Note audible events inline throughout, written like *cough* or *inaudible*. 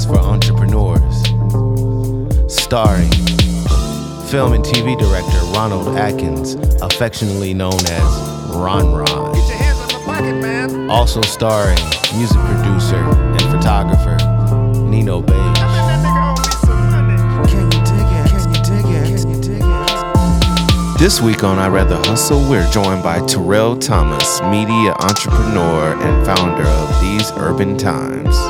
podcast for entrepreneurs, starring film and TV director Ronald Atkins, affectionately known as Ron Ron. Get your hands on my pocket, man. Also starring music producer and photographer Nino Beige. This week on I Rather Hustle, we're joined by Terrell Thomas, media entrepreneur and founder of These Urban Times.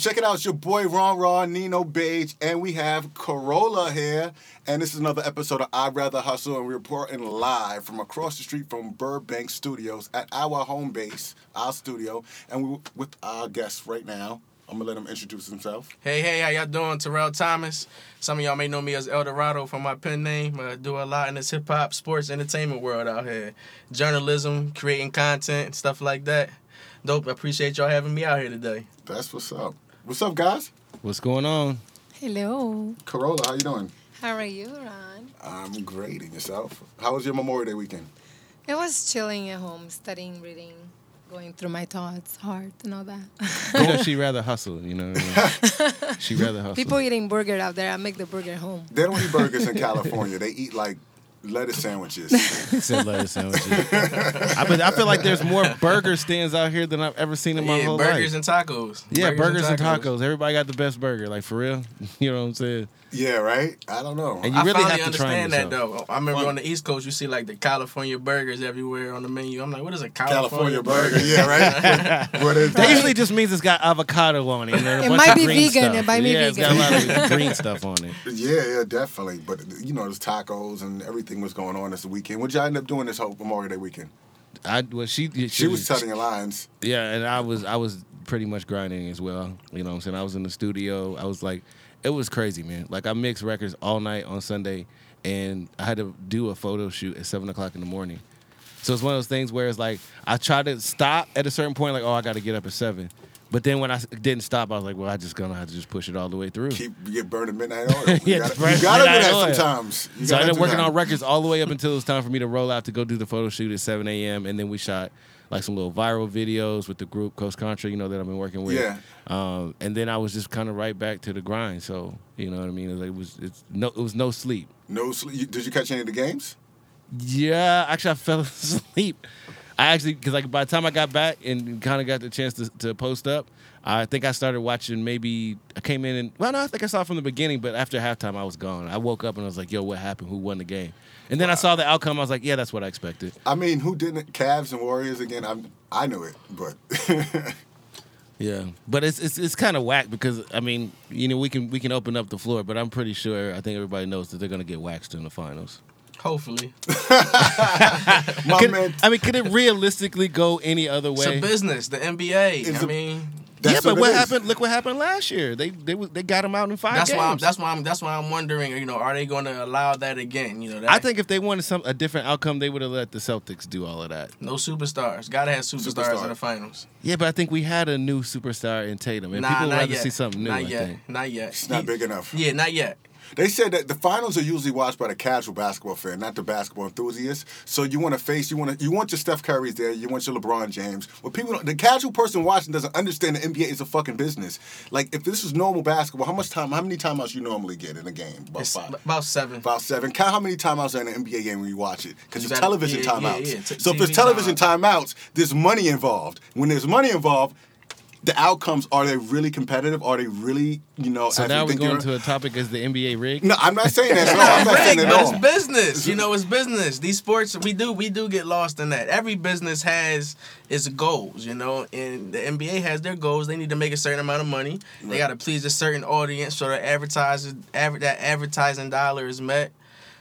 Check it out. It's your boy Ron Ron, Nino Beige, and we have Corolla here. And this is another episode of I'd Rather Hustle, and we're reporting live from across the street from Burbank Studios at our home base, our studio. And we're with our guests right now. I'm gonna let him introduce himself. Hey, hey, how y'all doing? Terrell Thomas. Some of y'all may know me as Eldarado from my pen name. I do a lot in this hip hop, sports, entertainment world out here. Journalism, creating content, stuff like that. Dope. I appreciate y'all having me out here today. That's what's up. What's up, guys? What's going on? Hello. Corolla, how you doing? How are you, Ron? I'm great. And yourself? How was your Memorial Day weekend? It was chilling at home, studying, reading, going through my thoughts, heart, and all that. You know, *laughs* she rather hustle, you know what I mean? *laughs* She rather hustle. People eating burger out there. I make the burger at home. They don't eat burgers in *laughs* California. They eat like lettuce sandwiches. *laughs* said lettuce sandwiches. I, mean, I feel like there's more burger stands out here than I've ever seen in my yeah, whole burgers life. Burgers and tacos. yeah, burgers and tacos. Everybody got the best burger, like for real. *laughs* You know what I'm saying? Yeah, right? I don't know. And you I really finally have to understand that though. I remember Well- on the East Coast, you see like the California burgers everywhere on the menu. I'm like, what is a California California, burger. Yeah, right? *laughs* *laughs* what is That that? usually just means it's got avocado on it. And then a It bunch might be vegan, Stuff. it might be yeah, it's got a lot vegan. of *laughs* green stuff on it. Yeah, yeah, definitely. But you know, there's tacos and everything was going on this weekend. What'd y'all end up doing this whole Memorial Day weekend? I well, she she, She was telling your lines. Yeah, and I was I was pretty much grinding as well. You know what I'm saying? I was in the studio. I was like it was crazy, man. Like I mixed records all night on Sunday and I had to do a photo shoot at seven o'clock in the morning. So it's one of those things where it's like I try to stop at a certain point, like, oh, I gotta get up at seven. But then when I didn't stop, I was like, well, I just gonna have to just push it all the way through. Keep you get burned at midnight *laughs* oil. You Yeah, gotta, you gotta do that oil. sometimes. You So I ended up working on records all the way up until it was time for me to roll out to go do the photo shoot at 7 a.m. And then we shot like some little viral videos with the group Coast Contra, you know, that I've been working with. Yeah. Um, and then I was just kind of right back to the grind. So you know what I mean? It was, it was it's no it was no sleep. No sleep. Did you catch any of the games? Yeah, actually I fell *laughs* asleep. I actually because like by the time I got back and kind of got the chance to, to post up, I think I started watching. Maybe I came in and well, no, I think I saw it from the beginning, but after halftime I was gone. I woke up and I was like, "Yo, what happened? Who won the game?" And then I saw the outcome. I was like, "Yeah, that's what I expected." I mean, who didn't? Cavs and Warriors again. I I knew it, but *laughs* Yeah, but it's it's it's kind of whack because I mean, you know, we can we can open up the floor, but I'm pretty sure I think everybody knows that they're gonna get waxed in the finals. Hopefully, *laughs* *laughs* my Could- man. I mean, could it realistically go any other way? it's a business. The NBA. It's I a- mean, yeah, but it what is. happened? Look what happened last year. They they they got him out in five that's games. why. I'm, that's why. I'm. That's why I'm wondering. You know, are they going to allow that again? You know, that, I think if they wanted some a different outcome, they would have let the Celtics do all of that. no superstars. Got to have superstars Superstar. in the finals. Yeah, but I think we had a new superstar in Tatum, and nah, people would not rather yet. see something new. Not I yet. think. Not yet. It's not He- big enough. Yeah, not yet. They said that the finals are usually watched by the casual basketball fan, not the basketball enthusiast. So you want to face, you want to, you want your Steph Curry's there, you want your LeBron James. What people, the casual person watching doesn't understand the NBA is a fucking business. Like if this is normal basketball, how much time, how many timeouts you normally get in a game? About It's five. about seven. About seven. Count how many timeouts are in an NBA game when you watch it, because You television yeah, yeah, timeouts. yeah, t- so if there's TV television timeouts, there's money involved. When there's money involved, the outcomes are they really competitive? Are they really, you know? So as now we're think going to a topic as the NBA rig. No, I'm not saying that No. I'm not saying that at *laughs* but all. it's business. You know, it's business. These sports, we do, we do get lost in that. Every business has its goals. You know, and the NBA has their goals. They need to make a certain amount of money. They got to please a certain audience so that advertisers, adver- that advertising dollar is met.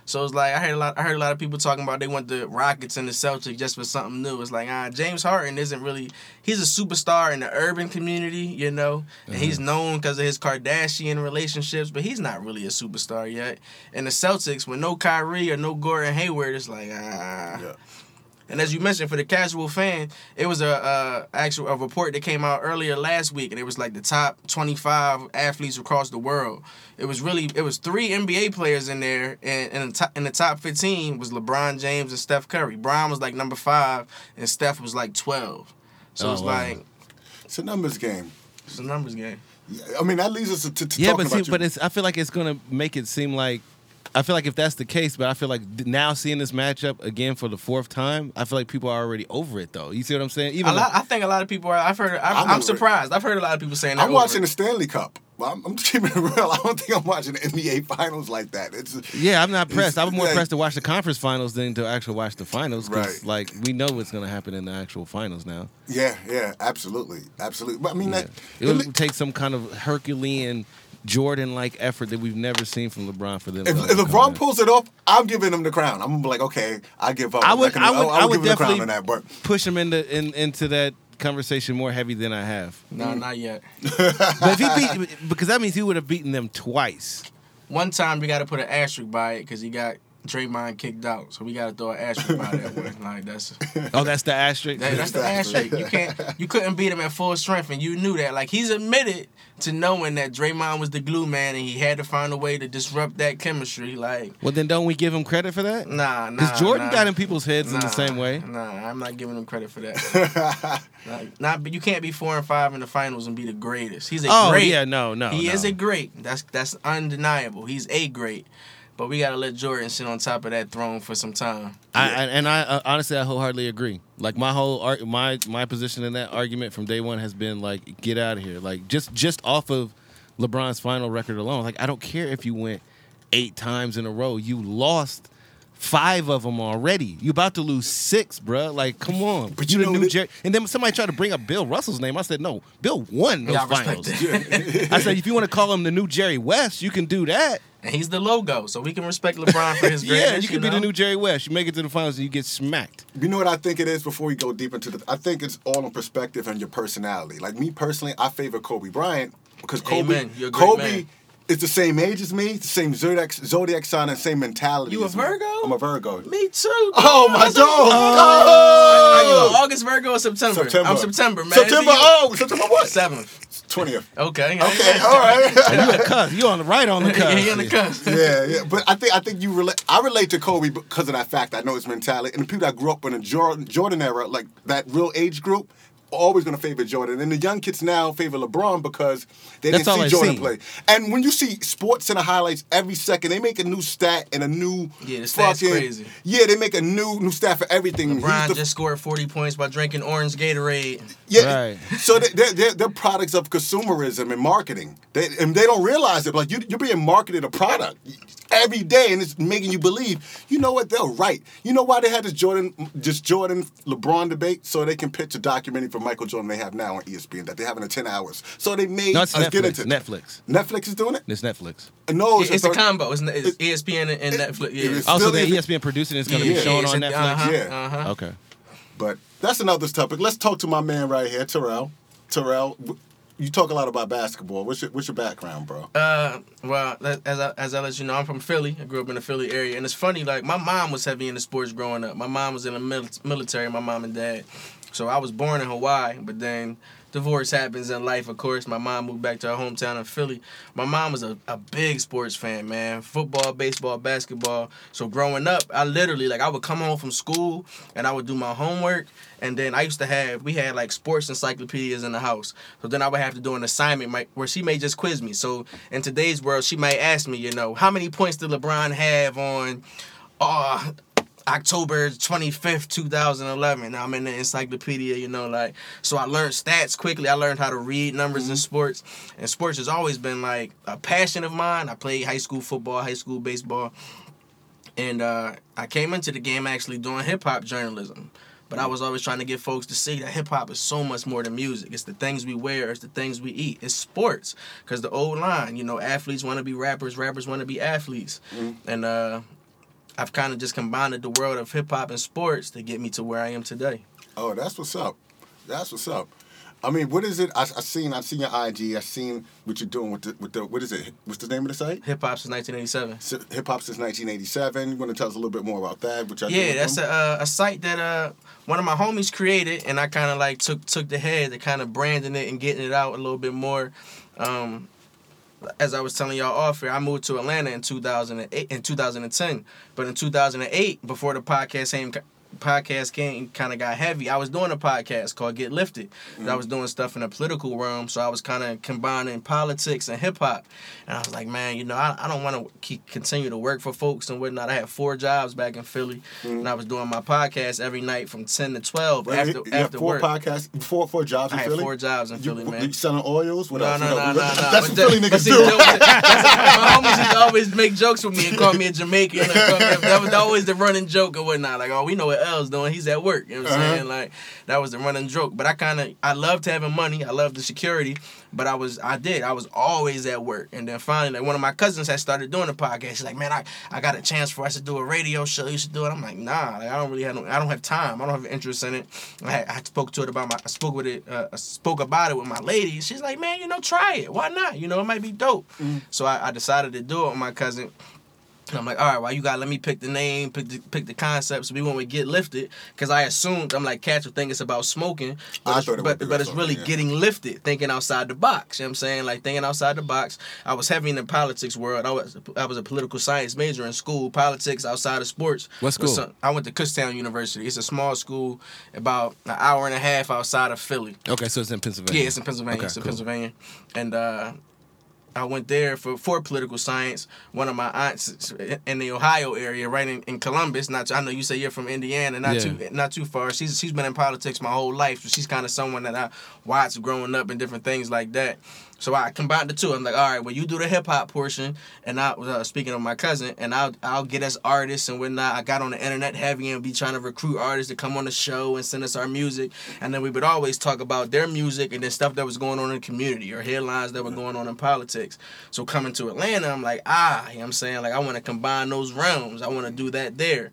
So it's like I heard a lot. I heard a lot of people talking about they want the Rockets and the Celtics just for something new. It's like ah, James Harden isn't really. He's a superstar in the urban community, you know, and he's known because of his Kardashian relationships, but he's not really a superstar yet. And the Celtics, with no Kyrie or no Gordon Hayward, it's like ah. Yeah. And as you mentioned, for the casual fan, it was a uh, actual a report that came out earlier last week, and it was like the top 25 athletes across the world. It was really it was three NBA players in there, and in the top, in the top 15 was LeBron James and Steph Curry. Bron was like number five, and Steph was like 12. So Oh, it's wow. like It's a numbers game. it's a numbers game. Yeah, I mean, that leads us to, to Yeah, talking but see, about you. but it's. I feel like it's gonna make it seem like. I feel like if that's the case, but I feel like now seeing this matchup again for the fourth time, I feel like people are already over it though. You see what I'm saying? A Even lot, I think a lot of people are. I've heard. I'm I'm, I'm over it. surprised. I've heard a lot of people saying that. I'm watching over the. Stanley Cup. Well, I'm, I'm just *laughs* keeping it real. I don't think I'm watching the NBA finals like that. It's yeah, I'm not pressed. I'm more yeah. pressed to watch the conference finals than to actually watch the finals because Right. like we know what's gonna happen in the actual finals now. yeah, yeah, absolutely, absolutely. But I mean, Yeah. that It would take some kind of Herculean Jordan like effort that we've never seen from LeBron for them. if, if LeBron that. pulls it off, I'm giving him the crown. I'm gonna be like, okay, I give up. I I'm would, not gonna- I would, I would give him the crown definitely on that. But push him into in, into that conversation more heavy than I have. No, mm. not yet. *laughs* But if he beat, *laughs* because that means he would have beaten them twice. One time we got to put an asterisk by it because he got Draymond kicked out, so we got to throw an asterisk by that one. *laughs* Like that's Oh, that's the asterisk. that, that's the asterisk. You can't, you couldn't beat him at full strength, and you knew that. Like he's admitted to knowing that Draymond was the glue man, and he had to find a way to disrupt that chemistry. Like well, then don't we give him credit for that? nah, nah. Because Jordan nah. got in people's heads in the same way. Nah, I'm not giving him credit for that. *laughs* like, not, but you can't be four and five in the finals and be the greatest. He's a Oh great. yeah, no, no. he no. is a great. That's that's undeniable. He's a great. But we gotta let Jordan sit on top of that throne for some time. I, I, and I uh, honestly, I wholeheartedly agree. Like my whole ar- my my position in that argument from day one has been like, get out of here. Like just just off of LeBron's final record alone. Like I don't care if you went eight times in a row. You lost five of them already. You about to lose six, bruh. Like come on. But you you the new that- Jerry. And then somebody tried to bring up Bill Russell's name. I said no. Bill won those Yeah, I finals. that. *laughs* I said if you want to call him the new Jerry West, you can do that. And he's the logo, so we can respect LeBron for his *laughs* greatness. yeah, you can be know? the new Jerry West. You make it to the finals and you get smacked. You know what I think it is before we go deep into the I think it's all in perspective and your personality. Like me personally, I favor Kobe Bryant because Kobe Amen. You're a great Kobe man. Is the same age as me, the same zodiac zodiac sign and same mentality. You a as me. Virgo? I'm a Virgo. Me too. Oh my That's god. a- oh. Are you Oh! an August Virgo or September? September. I'm September, man. September. Is it you? Oh, September what? Seventh. Twentieth. Okay. Okay, all right. *laughs* Oh, you a cuz. You on the right on the *laughs* cuz. he on the cusp. yeah, yeah, but I think I think you relate. I relate to Kobe because of that fact. I know his mentality, and the people that grew up in the Jordan, Jordan era, like that real age group, are always gonna favor Jordan. And the young kids now favor LeBron because they That's didn't see I've Jordan seen. play. And when you see Sports Center highlights every second, they make a new stat and a new Yeah, the stat's fucking crazy. yeah. They make a new new stat for everything. He's LeBron the- just scored 40 points by drinking orange Gatorade. yeah, Right. so they- they're, they're, they're products of consumerism and marketing. They, and they don't realize it. Like you, you're being marketed a product every day, and it's making you believe. You know what? They're right. You know why they had this Jordan, this Jordan LeBron debate, so they can pitch a documentary for Michael Jordan they have now on ESPN that they have in 10 hours. So they made No, it's us get Netflix. into Netflix. Netflix is doing it. It's Netflix. No, it's a a- combo. It's, it's ESPN and, and it- Netflix. Yeah. is- Also, the ESPN producing is going to yeah, be shown it's on a- Netflix. Uh-huh, Yeah. uh-huh. Okay. But that's another topic. Let's talk to my man right here, Terrell. Terrell, you talk a lot about basketball. What's your What's your background, bro? Uh, well, as I, as I let you know, I'm from Philly. I grew up in the Philly area, and it's funny. Like my mom was heavy into sports growing up. My mom was in the military. My mom and dad. So I was born in Hawaii, but then divorce happens in life. Of course, my mom moved back to her hometown in Philly. My mom was a, a big sports fan, man. Football, baseball, basketball. So growing up, I literally like I would come home from school and I would do my homework. And then I used to have we had like sports encyclopedias in the house. So then I would have to do an assignment where she may just quiz me. So in today's world, she might ask me, you know, how many points did LeBron have on uh October 25th, 2011. Now I'm in the encyclopedia, you know, like, so I learned stats quickly. I learned how to read numbers in sports. And sports has always been like a passion of mine. I played high school football, high school baseball. And uh, I came into the game actually doing hip hop journalism. But I was always trying to get folks to see that hip hop is so much more than music. It's the things we wear, it's the things we eat, it's sports. Because the old line, you know, athletes want to be rappers, rappers want to be athletes. And uh, I've kind of just combined the world of hip hop and sports to get me to where I am today. Oh, that's what's up. That's what's up. I mean, what is it? I, I seen, I seen your IG. I seen what you're doing with the, with the, what is it? What's the name of the site? Hip hop since 1987. Hip hop since 1987. You want to tell us a little bit more about that? Which I Yeah, that's a uh, a site that uh one of my homies created, and I kind of like took took the head to kind of branding it and getting it out a little bit more. Um, as I was telling y'all off here, I moved to Atlanta in 2008 in 2010, but in 2008, before the podcast came podcast came kind of got heavy. I was doing a podcast called Get Lifted. I was mm. doing stuff in the political realm, so I was kind of combining politics and hip hop. And I was like, man, you know, I, I don't want to keep continue to work for folks and whatnot. I had four jobs back in Philly, and I mm. was doing my podcast every night from ten to twelve Well, after you, you after four work. podcasts, four four jobs I in had Philly. four jobs in Philly, man. You selling oils? What No, else? no, You no, know, no, no. That's what Philly niggas see, do. my homies used to always make jokes with me and call me a Jamaican. Me- *laughs* that was always the running joke and whatnot. Like, oh, we know what L's doing. He's at work. You know what I'm Uh-huh. saying? Like, that was the running joke. But I kind of, I loved having money. I loved the security. But I was, I did. I was always at work. And then finally, like, one of my cousins had started doing a podcast. She's like, man, I, I got a chance for us to do a radio show. You should do it. I'm like, nah. Like, I don't really have, no, I don't have time. I don't have interest in it. I, I spoke to it about my, I spoke with it, uh, I spoke about it with my lady. She's like, man, you know, try it. Why not? You know, it might be dope. So I, I decided to do it with my cousin. And I'm like, all right, well, you gotta let me pick the name, pick the, pick the concept. So we went with Get Lifted, because I assumed, I'm like, cats will think it's about smoking, but, I it's, thought it but, but it's really yeah. getting lifted, thinking outside the box. You know what I'm saying? Like, thinking outside the box. I was heavy in the politics world. I was, I was a political science major in school, politics outside of sports. What school? some- I went to Kutztown University. It's a small school, about an hour and a half outside of Philly. Okay, so it's in Pennsylvania. Yeah, it's in Pennsylvania. Okay, it's in cool. Pennsylvania, and uh, I went there for for political science. One of my aunts in the Ohio area, right in, in Columbus. Not too- I know you say you're from Indiana, not Yeah. too not too far. She's she's been in politics my whole life, so she's kind of someone that I watched growing up and different things like that. So I combined the two. I'm like, all right, well, you do the hip hop portion, and I was uh, speaking of my cousin, and I'll I'll get us artists and whatnot. I got on the internet heavy and be trying to recruit artists to come on the show and send us our music, and then we would always talk about their music and then stuff that was going on in the community or headlines that were going on in politics. So coming to Atlanta, I'm like, ah, you know what I'm saying, like I want to combine those realms. I want to do that there.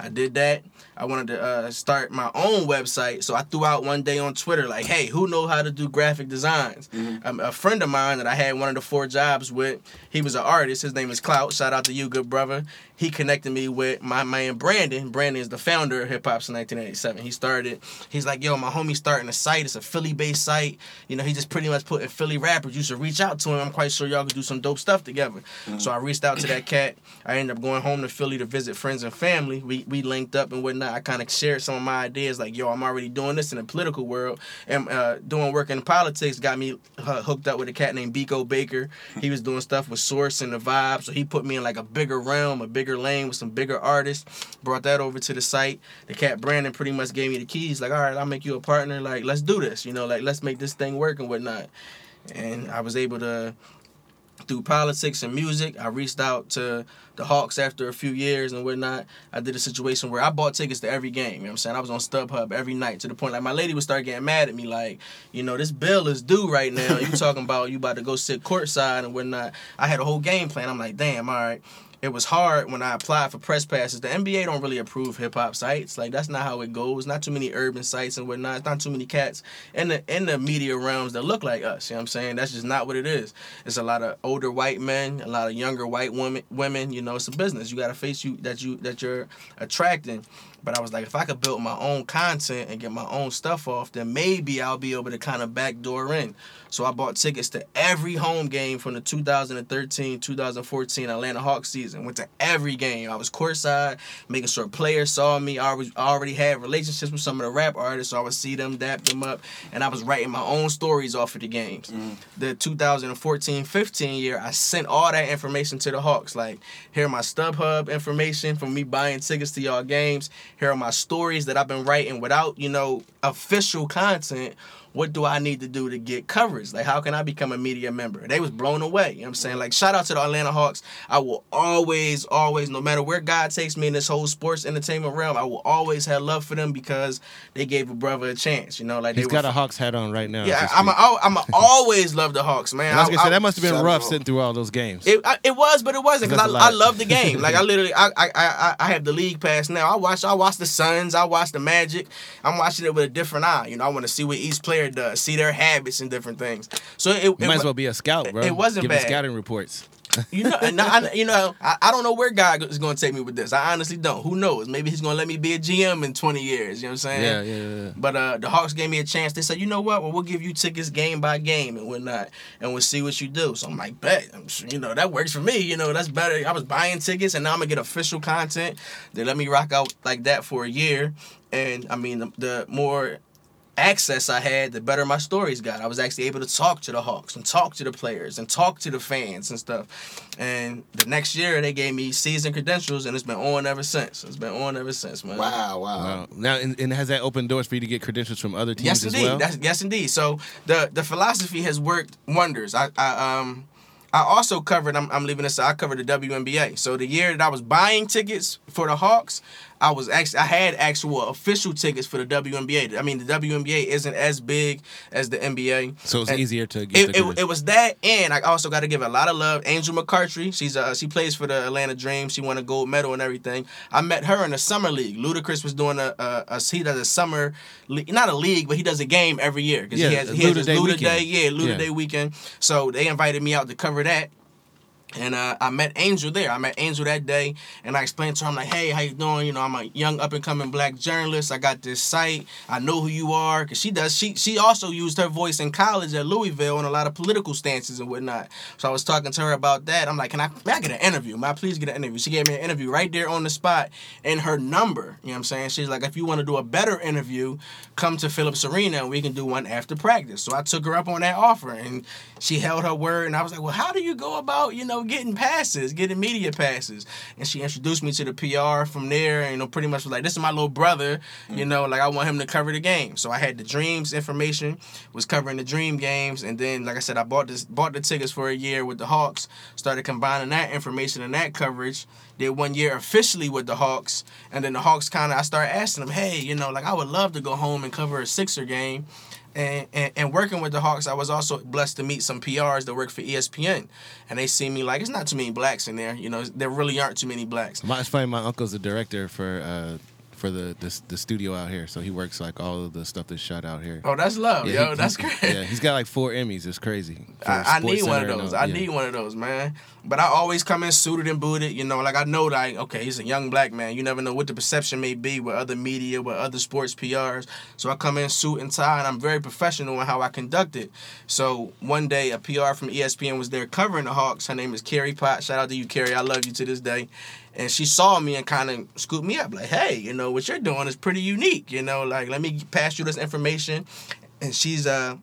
I did that. I wanted to uh, start my own website, so I threw out one day on Twitter like, "Hey, who know how to do graphic designs?" Um, a friend of mine that I had one of the four jobs with, he was an artist. His name is Clout. Shout out to you, good brother. He connected me with my man Brandon. Brandon is the founder of Hip Hop since 1987. He started. He's like, "Yo, my homie starting a site. It's a Philly-based site. You know, he just pretty much put putting Philly rappers. You should reach out to him. I'm quite sure y'all could do some dope stuff together." So I reached out to that cat. I ended up going home to Philly to visit friends and family. We we linked up and whatnot. I kind of shared some of my ideas, like, "Yo, I'm already doing this in the political world, and uh, doing work in politics got me uh, hooked up with a cat named Biko Baker. He was doing stuff with Source and the Vibe, so he put me in like a bigger realm, a bigger lane with some bigger artists. Brought that over to the site. The cat Brandon pretty much gave me the keys, like, "All right, I'll make you a partner. Like, let's do this. You know, like let's make this thing work and whatnot." And I was able to through politics and music. I reached out to the Hawks after a few years and whatnot. I did a situation where I bought tickets to every game. You know what I'm saying? I was on StubHub every night to the point like my lady would start getting mad at me, like, you know, this bill is due right now. You talking about you about to go sit courtside and whatnot. I had a whole game plan. I'm like, damn, all right. It was hard when I applied for press passes. The NBA don't really approve hip hop sites. Like that's not how it goes. Not too many urban sites and whatnot. It's not too many cats in the in the media realms that look like us. You know what I'm saying? That's just not what it is. It's a lot of older white men, a lot of younger white women. Women, you know, it's a business. You got a face you that you that you're attracting. But I was like, if I could build my own content and get my own stuff off, then maybe I'll be able to kind of backdoor in. So I bought tickets to every home game from the 2013 2014 Atlanta Hawks season. And went to every game. I was courtside, making sure players saw me. I already, I already had relationships with some of the rap artists, so I would see them, dap them up, and I was writing my own stories off of the games. Mm-hmm. The 2014 15 year, I sent all that information to the Hawks. Like, here are my StubHub information from me buying tickets to y'all games. Here are my stories that I've been writing without, you know, official content. What do I need to do to get coverage? Like, how can I become a media member? They was blown away. You know what I'm saying? Like, shout out to the Atlanta Hawks. I will always, always, no matter where God takes me in this whole sports entertainment realm, I will always have love for them because they gave a brother a chance. You know, like He's they got were, a Hawks hat on right now. Yeah, I'm a, speak. I'm a always love the Hawks, man. And I was gonna I- say that must have been rough sitting through all those games. it, I, it was, but it wasn't because I, That's a I lot. love the game. Like I *laughs* literally, I, I I I have the league pass now. I watch I watch the Suns. I watch the Magic. I'm watching it with a different eye. You know, I want to see what each player does, see their habits and different things. So it, You it might as well be a scout, bro. it wasn't Give bad. scouting reports. *laughs* you know, and I, you know, I, I don't know where God is going to take me with this. I honestly don't. Who knows? Maybe he's going to let me be a GM in 20 years. You know what I'm saying? Yeah, yeah, yeah, yeah. But uh, the Hawks gave me a chance. They said, you know what? Well, we'll give you tickets game by game and whatnot, and we'll see what you do. So I'm like, bet. I'm sure, you know, that works for me. You know, that's better. I was buying tickets, and now I'm gonna get official content. They let me rock out like that for a year, and I mean, the, the more access I had, the better my stories got. I was actually able to talk to the Hawks and talk to the players and talk to the fans and stuff. And the next year, they gave me season credentials, and it's been on ever since. It's been on ever since, man. Wow, wow. Wow. Now, and, and has that opened doors for you to get credentials from other teams Yes, as indeed. well? That's, yes, indeed. So the the philosophy has worked wonders. I, I um I also covered. I'm, I'm leaving this. I covered the WNBA. So the year that I was buying tickets for the Hawks, I was actually I had actual official tickets for the WNBA. I mean, the WNBA isn't as big as the NBA. so it's And- easier to get It, it, it was that, and I also got to give a lot of love. Angel McCoughtry, she's uh she plays for the Atlanta Dream. She won a gold medal and everything. I met her in the summer league. Ludacris was doing a, a, a he does a summer, not a league, but he does a game every year because Yeah, he has he Luda has his Day Luda weekend. Day, yeah, Luda Yeah. Day weekend. So they invited me out to cover that. And uh, I met Angel there. I met Angel that day, and I explained to her, I'm like, "Hey, how you doing? You know, I'm a young up and coming black journalist. I got this site. I know who you are, cause she does. She she also used her voice in college at Louisville on a lot of political stances and whatnot. So I was talking to her about that. I'm like, "Can I, may I get an interview? May I please get an interview?" She gave me an interview right there on the spot, and her number. You know what I'm saying? She's like, "If you want to do a better interview, come to Phillips Arena, and we can do one after practice." So I took her up on that offer, and she held her word. And I was like, "Well, how do you go about, you know, getting passes, getting media passes?" And she introduced me to the PR from there. And, you know, pretty much was like, "This is my little brother. You mm. know, like I want him to cover the game." So I had the Dreams information, was covering the Dream games, and then, like I said, I bought this, bought the tickets for a year with the Hawks. Started combining that information and that coverage. Did one year officially with the Hawks, and then the Hawks kind of I started asking them, "Hey, you know, like I would love to go home and cover a Sixer game." And, and, and working with the Hawks, I was also blessed to meet some PRs that work for ESPN, and they see me like it's not too many blacks in there. You know, there really aren't too many blacks. My, it's funny. My uncle's a director for uh, for the, the the studio out here, so he works like all of the stuff that's shot out here. Oh, that's love, Yeah, yo. he- that's great. Yeah, he's got like four Emmys. It's crazy. I, I need one of those. I yeah. need one of those, man. But I always come in suited and booted, you know. Like I know, like okay, he's a young black man. You never know what the perception may be with other media, with other sports PRs. So I come in suit and tie, and I'm very professional in how I conduct it. So one day, a PR from ESPN was there covering the Hawks. Her name is Carrie Pot. Shout out to you, Carrie. I love you to this day. And she saw me and kind of scooped me up, like, hey, you know, what you're doing is pretty unique. You know, like let me pass you this information. And she's uh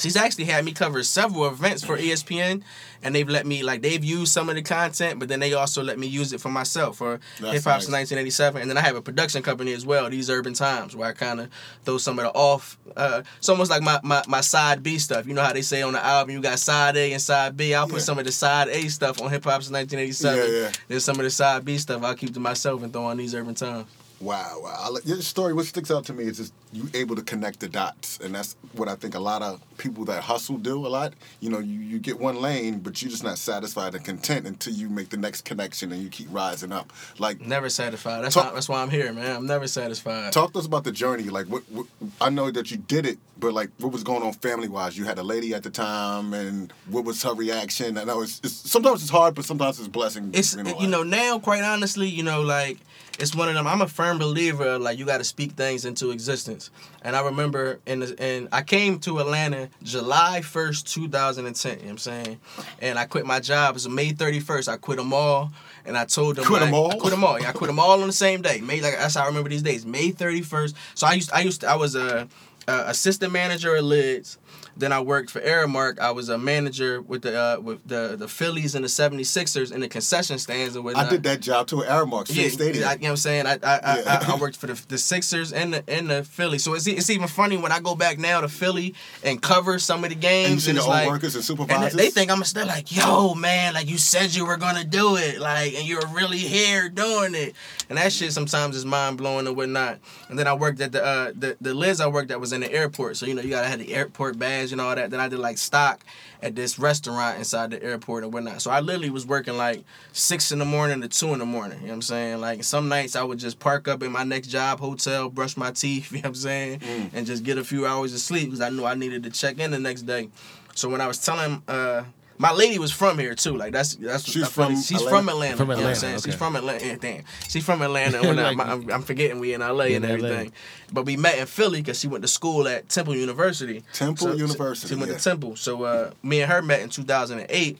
She's actually had me cover several events for ESPN, and they've let me like they've used some of the content, but then they also let me use it for myself for Hip Hop since. 1987, and then I have a production company as well, These Urban Times, where I kind of throw some of the off. Uh, it's almost like my, my my side B stuff. You know how they say on the album you got side A and side B. I'll put Yeah. some of the side A stuff on Hip Hop's 1987. Yeah, yeah. Then some of the side B stuff I'll keep to myself and throw on These Urban Times. Wow, wow. Your story, what sticks out to me is just you able to connect the dots. And that's what I think a lot of people that hustle do a lot. You know, you, you get one lane, but you're just not satisfied and content until you make the next connection and you keep rising up. Like, Never satisfied. That's Talk- why, that's why I'm here, man. I'm never satisfied. talk to us about the journey. Like, what, what I know that you did it, but like, what was going on family wise? You had a lady at the time, and what was her reaction? I know it's, it's sometimes it's hard, but sometimes it's a blessing. it's being you know now quite honestly you know like it's one of them i'm a firm believer of, like you got to speak things into existence and i remember in the, and i came to atlanta july 1st 2010 you know what i'm saying and i quit my job it was may 31st i quit them all and I told them Quit like, all? I quit them all. Yeah, I quit them all on the same day. May like that's how I remember these days. May thirty first. So I used I used to, I was a, a assistant manager at Lids. Then I worked for Aramark. I was a manager with the uh, with the the Phillies and the 76ers in the concession stands and whatnot. I did that job too at Aramark, Yeah, Stadium. I, you know what I'm saying? I I, I, Yeah. I, I worked for the, the Sixers and the and the Philly. So it's, it's even funny when I go back now to Philly and cover some of the games. and and it's own like, workers and and supervisors. they, they think I'm still like, yo, man, like you said you were gonna do it, like, and you're really here doing it, and that shit sometimes is mind blowing and whatnot. And then I worked at the uh, the the Lids I worked at was in the airport. So you know you gotta have the airport and all that. Then I did like stock at this restaurant inside the airport and whatnot. So I literally was working like six in the morning to two in the morning. You know what I'm saying? Like some nights I would just park up in my next job, hotel, brush my *laughs* teeth. You know what I'm saying? And just get a few hours of sleep because I knew I needed to check in the next day. So when I was telling uh my lady was from here too. Like that's that's She's that's from she's Atlanta? from Atlanta. From you know what I'm Atlanta, saying? okay. She's from Atlanta. Yeah, damn. She's from Atlanta. When *laughs* I, Like- I'm, I'm forgetting we in LA In and LA. everything. But we met in Philly because she went to school at Temple University. Temple University, She went yeah. to Temple. So uh, me and her met in 2008.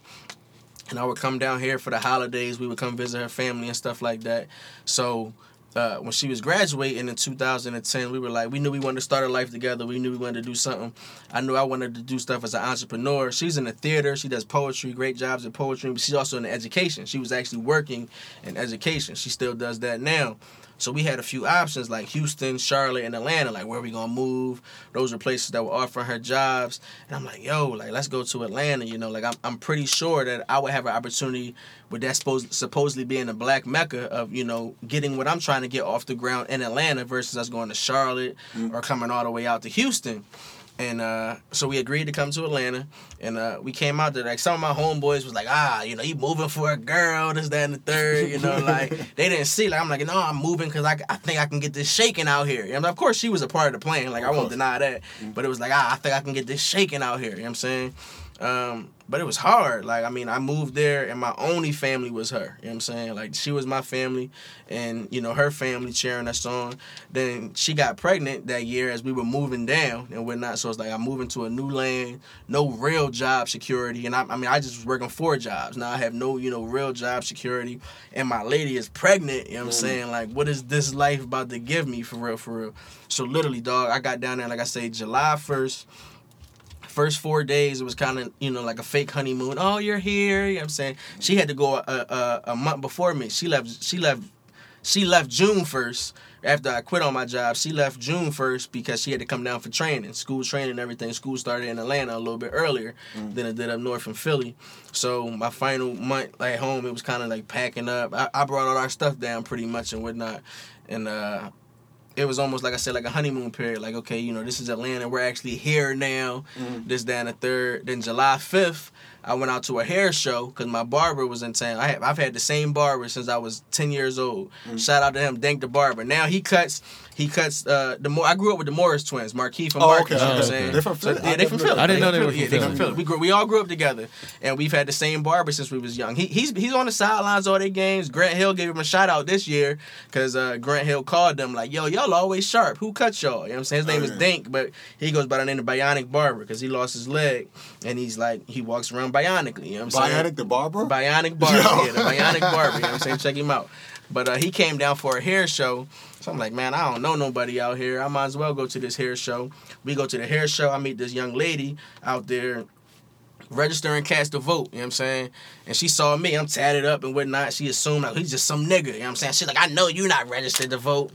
And I would come down here for the holidays. We would come visit her family and stuff like that. So uh, when she was graduating in 2010, we were like, we knew we wanted to start a life together. We knew we wanted to do something. I knew I wanted to do stuff as an entrepreneur. She's in the theater. She does poetry, great jobs in poetry. But she's also in education. She was actually working in education. She still does that now. So we had a few options like Houston, Charlotte, and Atlanta. Like where are we gonna move? Those were places that were offering her jobs. And I'm like, yo, like let's go to Atlanta. You know, like I'm, I'm pretty sure that I would have an opportunity with that supposed supposedly being a black mecca of you know getting what I'm trying to get off the ground in Atlanta versus us going to Charlotte mm. or coming all the way out to Houston. And uh, so we agreed to come to Atlanta, and uh, we came out there. Like some of my homeboys was like, ah, you know, you moving for a girl, this, that, and the third. You know, like *laughs* they didn't see. Like I'm like, no, I'm moving because I, I think I can get this shaking out here. And of course, she was a part of the plan. Like I won't deny that. But it was like, ah, I think I can get this shaking out here. You know what I'm saying? Um, but it was hard. Like, I mean, I moved there and my only family was her. You know what I'm saying? Like, she was my family and, you know, her family cheering us on. Then she got pregnant that year as we were moving down and whatnot. So it's like I'm moving to a new land, no real job security. And I, I mean, I just was working four jobs. Now I have no, you know, real job security. And my lady is pregnant. You know what I'm saying? Like, what is this life about to give me for real, for real? So literally, dog, I got down there, like I say, July 1st first four days it was kind of you know like a fake honeymoon. Oh you're here you know what i'm saying? She had to go a, a, a month before me. She left she left she left june 1st after i quit on my job. She left june 1st because she had to come down for training school training and everything. School started in atlanta a little bit earlier mm. than it did up north in philly. So my final month at home it was kind of like packing up. I, I brought all our stuff down pretty much and whatnot. And uh it was almost like I said, like a honeymoon period. Like, okay, you know, this is Atlanta. We're actually here now. Mm-hmm. This, that, and the third. Then July fifth, I went out to a hair show because my barber was in town. I have, I've had the same barber since I was ten years old. Shout out to him, Dank the barber. Now he cuts. He cuts uh, the more. I grew up with the Morris twins, Markieff and Oh, Marcus. okay, You know what I'm saying? They're from So, Philly. yeah, I they from never knew Philly. that. I didn't know they were Yeah, from they from Philly. Philly. We grew, we all grew up together, and we've had the same barber since we was young. He, he's he's on the sidelines all their games. Grant Hill gave him a shout out this year because uh, Grant Hill called them like, "Yo, y'all always sharp. Who cut y'all?" You know what I'm saying? His name Oh, is yeah. Dink, but he goes by the name of Bionic Barber because he lost his leg, and he's like he walks around bionically. You know what I'm saying? Bionic the barber. Bionic Barber. Yo. Yeah, the *laughs* Bionic Barber. You know what I'm saying? Check him out. But uh, he came down for a hair show. So I'm like, man, I don't know nobody out here. I might as well go to this hair show. We go to the hair show. I meet this young lady out there registering cast to vote, you know what I'm saying? And she saw me, I'm tatted up and whatnot. She assumed like he's just some nigga, you know what I'm saying? She's like, I know you're not registered to vote.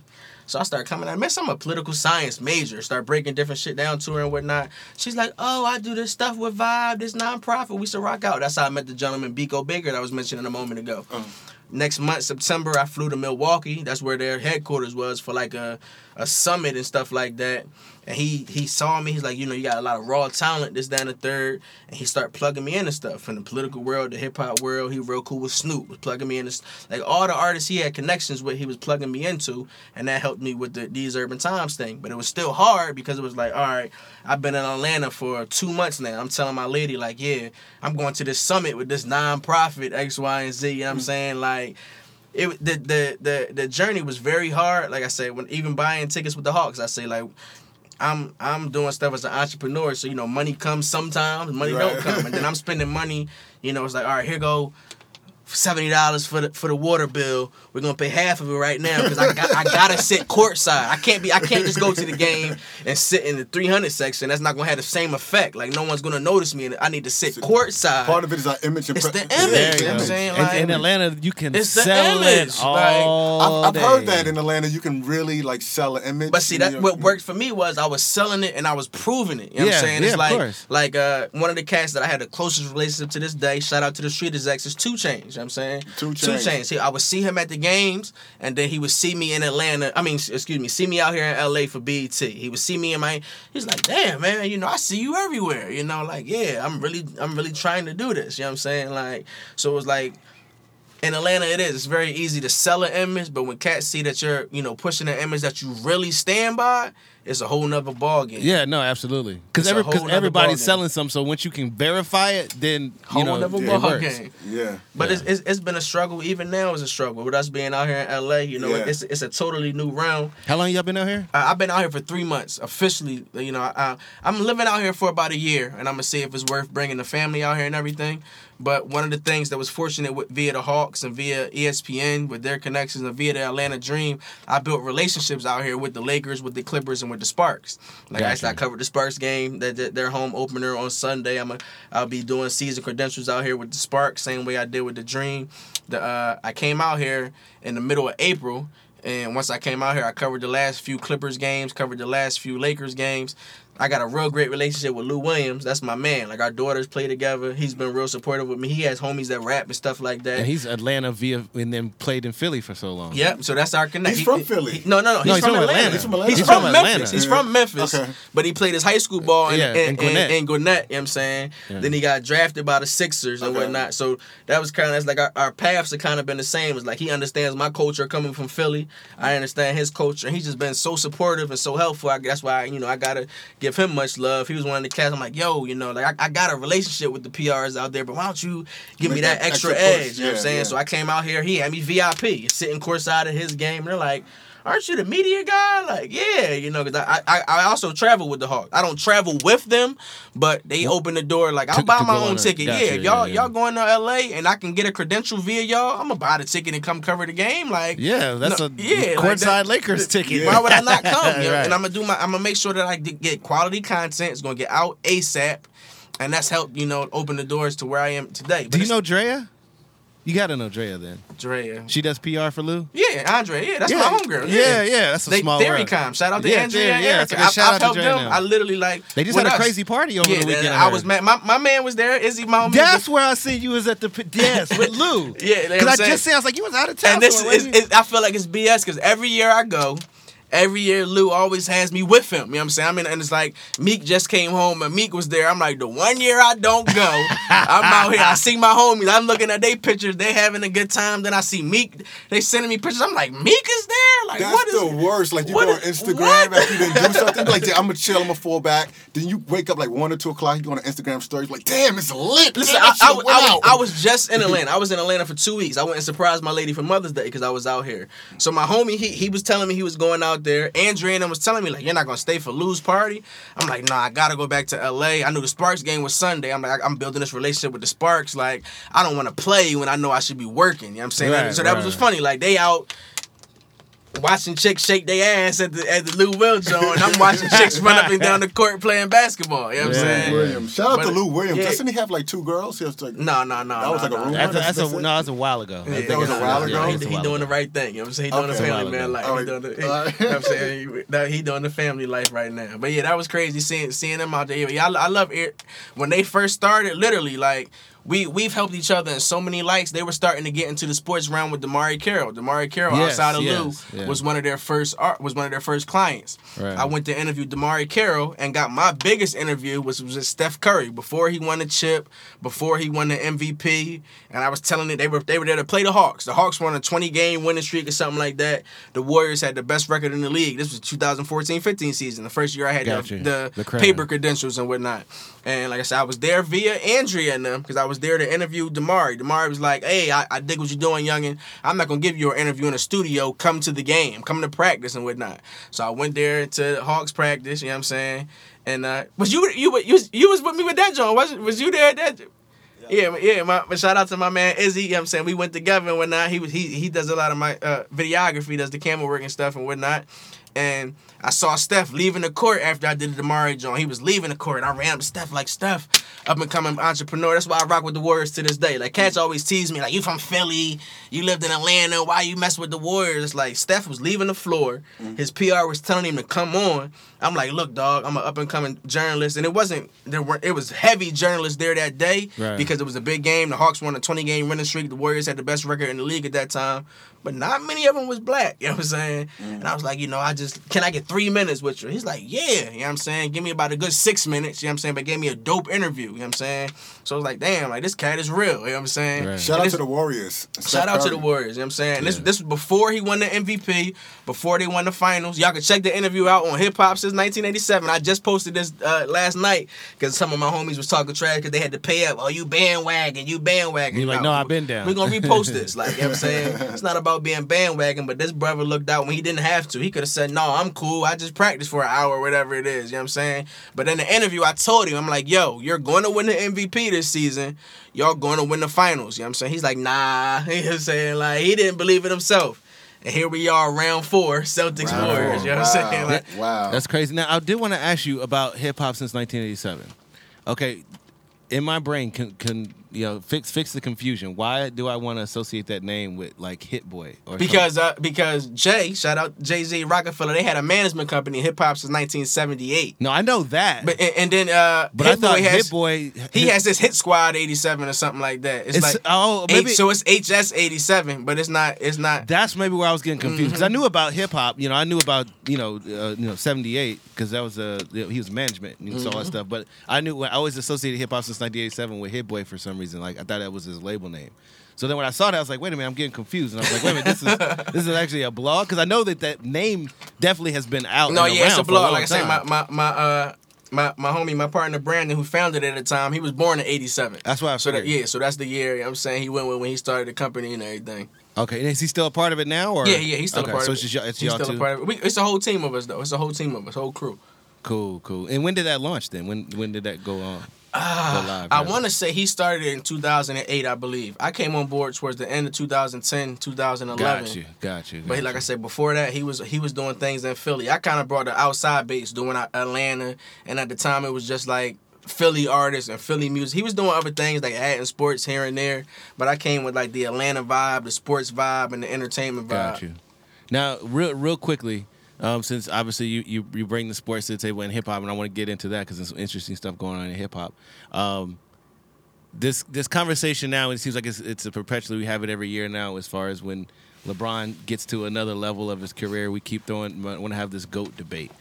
So I start coming out, man, I'm a political science major. Start breaking different shit down to her and whatnot. She's like, oh, I do this stuff with Vibe, this nonprofit. We used to rock out. That's how I met the gentleman, Biko Baker, that I was mentioning a moment ago. Oh. Next month, September, I flew to Milwaukee. That's where their headquarters was for like a, a summit and stuff like that. And he he saw me. He's like, you know, you got a lot of raw talent. This, that, and the third. And he started plugging me into stuff from the political world, the hip hop world. He real cool with Snoop. Was plugging me into like all the artists he had connections with. He was plugging me into, and that helped me with the these urban times thing. But it was still hard because it was like, all right, I've been in Atlanta for two months now. I'm telling my lady like, yeah, I'm going to this summit with this nonprofit X, Y, and Z. You know what I'm mm. saying? Like it the, the the the journey was very hard. Like I said, when even buying tickets with the Hawks, I say like I'm I'm doing stuff as an entrepreneur, so you know money comes sometimes, money don't come, and then I'm spending money. You know, it's like all right, here go seventy dollars for the for the water bill. We're gonna pay half of it right now because I got I gotta sit courtside. I can't be I can't just go to the game and sit in the three hundred section. That's not gonna have the same effect. Like no one's gonna notice me, and I need to sit courtside. Part of it is our image. It's the image, There you you know what I'm saying? Like- in Atlanta, you can It's the image, it like, I've, I've heard that in Atlanta you can really like sell an image. But see, You that what worked for me was I was selling it and I was proving it. You know what I'm saying? yeah, it's of like course. like uh one of the cats that I had the closest relationship to this day. Shout out to the street execs is Two Chainz. You know know what I'm saying? Two Chainz. Two Chainz. Chains. See, I would see him at the games, and then he would see me in Atlanta. I mean, excuse me, see me out here in LA for BET. He would see me in my. He's like, damn man, you know, I see you everywhere. You know, like yeah, I'm really, I'm really trying to do this. You know what I'm saying? Like, so it was like. In Atlanta, it is. It's very easy to sell an image, but when cats see that you're, you know, pushing an image that you really stand by, it's a whole nother ballgame. Yeah, no, absolutely. Because It's a every, whole nother everybody's ballgame. selling some, so once you can verify it, then you whole know nother it ball works. game. Yeah. But Yeah. it's, it's it's been a struggle. Even now, it's a struggle with us being out here in LA. You know, Yeah. it's it's a totally new realm. How long y'all been out here? I, I've been out here for three months officially. You know, I, I'm living out here for about a year, and I'm gonna see if it's worth bringing the family out here and everything. But one of the things that was fortunate with via the Hawks and via ESPN with their connections and via the Atlanta Dream, I built relationships out here with the Lakers, with the Clippers, and with the Sparks. Like I said, I covered the Sparks game, that that- their home opener on Sunday. I'm a, I'll be doing season credentials out here with the Sparks, same way I did with the Dream. The uh, I came out here in the middle of April. And once I came out here, I covered the last few Clippers games, covered the last few Lakers games. I got a real great relationship with Lou Williams. That's my man. Like our daughters play together. He's been real supportive with me. He has homies that rap and stuff like that. And he's Atlanta via and then played in Philly for so long. Yep. So that's our connect. He's He- from Philly. he- no, no, no. He's, from, Atlanta. He's from Atlanta? He's He's from from Memphis. Atlanta. He's from Memphis. Okay. But he played his high school ball in, Yeah, in, in Gwinnett. in, in Gwinnett. You know what I'm saying? Yeah. Then he got drafted by the Sixers and whatnot. So that was kind of that's like our, our paths have kind of been the same. It's like he understands my culture coming from Philly. I understand his culture. And he's just been so supportive and so helpful. I, that's why you know I gotta give him much love. He was one of the cats. I'm like, yo, you know, like I, I got a relationship with the PRs out there, but why don't you give me Make that that extra, extra edge? You know what I'm saying? yeah. So I came out here. He had me VIP, sitting courtside of his game. And they're like, "Aren't you the media guy?" Like, yeah, you know, because I, I I also travel with the Hawks. I don't travel with them, but they open the door. Like, I'll buy my own ticket. yeah, y'all y'all going to LA and I can get a credential via y'all, I'm gonna buy the ticket and come cover the game. Like, Yeah, that's a yeah, courtside Lakers ticket. why would I not *laughs* come? you know? Right. And I'm gonna do my. I'm gonna make sure that I get quality content. It's gonna get out ASAP, and that's helped you know open the doors to where I am today. Do you know Drea? You gotta know Drea then. Drea? She does PR for Lou. Yeah, Andre. Yeah, that's yeah, my homegirl. Yeah, yeah, that's a They small. Com. Shout out to Yeah, Andrea yeah, Erica. that's a good I've, shout out I've to helped Drea them. now. I literally like. They just had a crazy party over yeah, the weekend. I was mad. My, my man was there. Izzy, my homie. That's where I see you was at the yes with Lou. *laughs* Yeah, because saying? just said I was like you was out of town. and this somewhere, is, wasn't is I feel like it's BS because every year I go, every year Lou always has me with him. You know what I'm saying? I mean, and it's like Meek just came home and Meek was there. I'm like, the one year I don't go, I'm out here. I *laughs* see my homies. I'm looking at their pictures. They having a good time. Then I see Meek. They sending me pictures. I'm like, Meek is there. Like, That's what is the worst. Like you go on is- Instagram what? after you didn't do something. Like *laughs* I'm gonna chill. I'm gonna fall back. Then you wake up like one or two o'clock. You go on an Instagram story. Like damn, it's lit. Listen, Damn, I, I, I was. I was just in Atlanta. I was in Atlanta for two weeks. I went and surprised my lady for Mother's Day because I was out here. So my homie, he, he was telling me he was going out there. Andrea and was telling me like, you're not gonna stay for Lou's party. I'm like, nah, I gotta go back to LA. I knew the Sparks game was Sunday. I'm like, I'm building this relationship with the Sparks. Like, I don't want to play when I know I should be working. You know what I'm saying? Right, so that was just funny. Like they out. Watching chicks shake their ass at the at the Lou Will Joe, and I'm watching chicks run up and down the court playing basketball. You know what I'm saying? Williams. Shout out But- to Lou Williams. yeah. Doesn't he have like two girls? He has like No, no, no. That was no, like a rumor? That's That's- that's a, that's no, that's a while ago. Yeah, that was a while ago? I He, think he doing the right thing. You know what I'm saying? He doing Okay. the family man life. All He right. doing the, he, All right. you know what I'm saying? He, that, he doing the family life right now. But yeah, that was crazy seeing seeing them out there. Yeah, I, I love it. When they first started, literally, like, we, we've helped each other in so many lights. They were starting to get into the sports realm with DeMarre Carroll. DeMarre Carroll, Yes, outside of yes, Lou, was one of their first art, was one of their first clients. Right. I went to interview DeMarre Carroll and got my biggest interview, which was with Steph Curry before he won the chip, before he won the MVP. And I was telling it they were they were there to play the Hawks. The Hawks were on a 20 game winning streak or something like that. The Warriors had the best record in the league. This was 2014-15 season, the first year I had Gotcha. the, the, The paper credentials and whatnot. And like I said, I was there via Andrea and them because I was there to interview DeMarre. DeMarre was like, "Hey, I, I dig what you're doing, youngin. I'm not gonna give you an interview in a studio. Come to the game. Come to practice and whatnot." So I went there to Hawks practice. You know what I'm saying? And uh, was you you you was, you was with me with that John? Was was you there at that? Yeah, yeah. My, but shout out to my man Izzy. You know what I'm saying we went together and whatnot. He was he he does a lot of my uh, videography, does the camera work and stuff and whatnot. And I saw Steph leaving the court after I did the DeMarre John. He was leaving the court. I ran up to Steph like Steph. up and coming entrepreneur. That's why I rock with the Warriors to this day. Like cats always tease me, like you from Philly, you lived in Atlanta, why you mess with the Warriors? It's like Steph was leaving the floor. Mm-hmm. His PR was telling him to come on. I'm like, look, dog, I'm an up and coming journalist, and it wasn't there were it was heavy journalists there that day Right. because it was a big game. The Hawks won a 20 game winning streak. The Warriors had the best record in the league at that time, but not many of them was black. *laughs* You know what I'm saying? Mm. And I was like, you know, I just can I get three minutes with you? He's like, yeah. You know what I'm saying? Give me about a good six minutes. You know what I'm saying? But gave me a dope interview. You know what I'm saying? So I was like, damn, like this cat is real. You know what I'm saying? Right. Shout And out to the Warriors. Shout out to the Warriors, you know what I'm saying? And this this was before he won the MVP, before they won the finals. Y'all can check the interview out on Hip Hop since 1987. I just posted this uh, last night because some of my homies was talking trash because they had to pay up. Oh, you bandwagon, you bandwagon. You're like, no, I've been down. We're gonna repost this. *laughs* Like, you know what I'm saying? It's not about being bandwagon, but this brother looked out when he didn't have to. He could have said, No, I'm cool. I just practiced for an hour whatever it is. You know what I'm saying? But in the interview, I told him, I'm like, yo, you're going to win the MVP this season. Y'all going to win the finals. You know what I'm saying? He's like, nah. *laughs* You know what I'm saying? Like, he didn't believe it himself. And here we are, round four, Celtics Round Warriors. four. You know what I'm saying? Like, *laughs* wow. That's crazy. Now, I did want to ask you about hip hop since 1987. Okay, in my brain, can can you know fix fix the confusion? Why do I want to associate that name with like Hit Boy? Or because uh, because Jay, shout out Jay Z Rockefeller, they had a management company, hip hop since 1978. no, I know that, But and, and then uh, but Hit I thought Boy has Hit Boy he Hit- has this Hit Squad 87 or something like that. It's, It's- like oh, H- so it's HS 87, but it's not it's not. That's maybe where I was getting confused because I Mm-hmm. knew about hip hop. You know, I knew about you know uh, you know '78 because that was uh, he was management and Mm-hmm. all that stuff. But I knew I always associated hip hop since 1987 with Hit Boy for some reason. Like I thought that was his label name. So then when I saw that, I was like, wait a minute, I'm getting confused. And I was like, wait a minute, this is *laughs* this is actually a blog because I know that that name definitely has been out. No, yeah, it's a blog. long Like I say, my my my uh. My, my homie, my partner Brandon, who founded it at the time, he was born in '87. That's why I So that, yeah, so that's the year. you know what I'm saying he went with when he started the company and everything. Okay, and is he still a part of it now? Or Yeah, yeah, he's still okay, a part so of it's it. just y'all, it's he's y'all still too. a part of it. We, it's a whole team of us though. It's a whole team of us, whole crew. Cool, cool. And when did that launch then? When when did that go on? Ah, live, I want to say he started in 2008, I believe. I came on board towards the end of 2010, 2011. Got you, got you. But got like you. I said before that, he was he was doing things in Philly. I kind of brought the outside base doing Atlanta, and at the time it was just like Philly artists and Philly music. He was doing other things like adding sports here and there, but I came with like the Atlanta vibe, the sports vibe, and the entertainment vibe. Got you. Now, real real quickly, um, since obviously you, you you bring the sports to the table in hip hop, and I want to get into that because there's some interesting stuff going on in hip hop. Um, this this conversation now, it seems like it's it's a perpetually we have it every year now. As far as when LeBron gets to another level of his career, we keep throwing want to have this goat debate.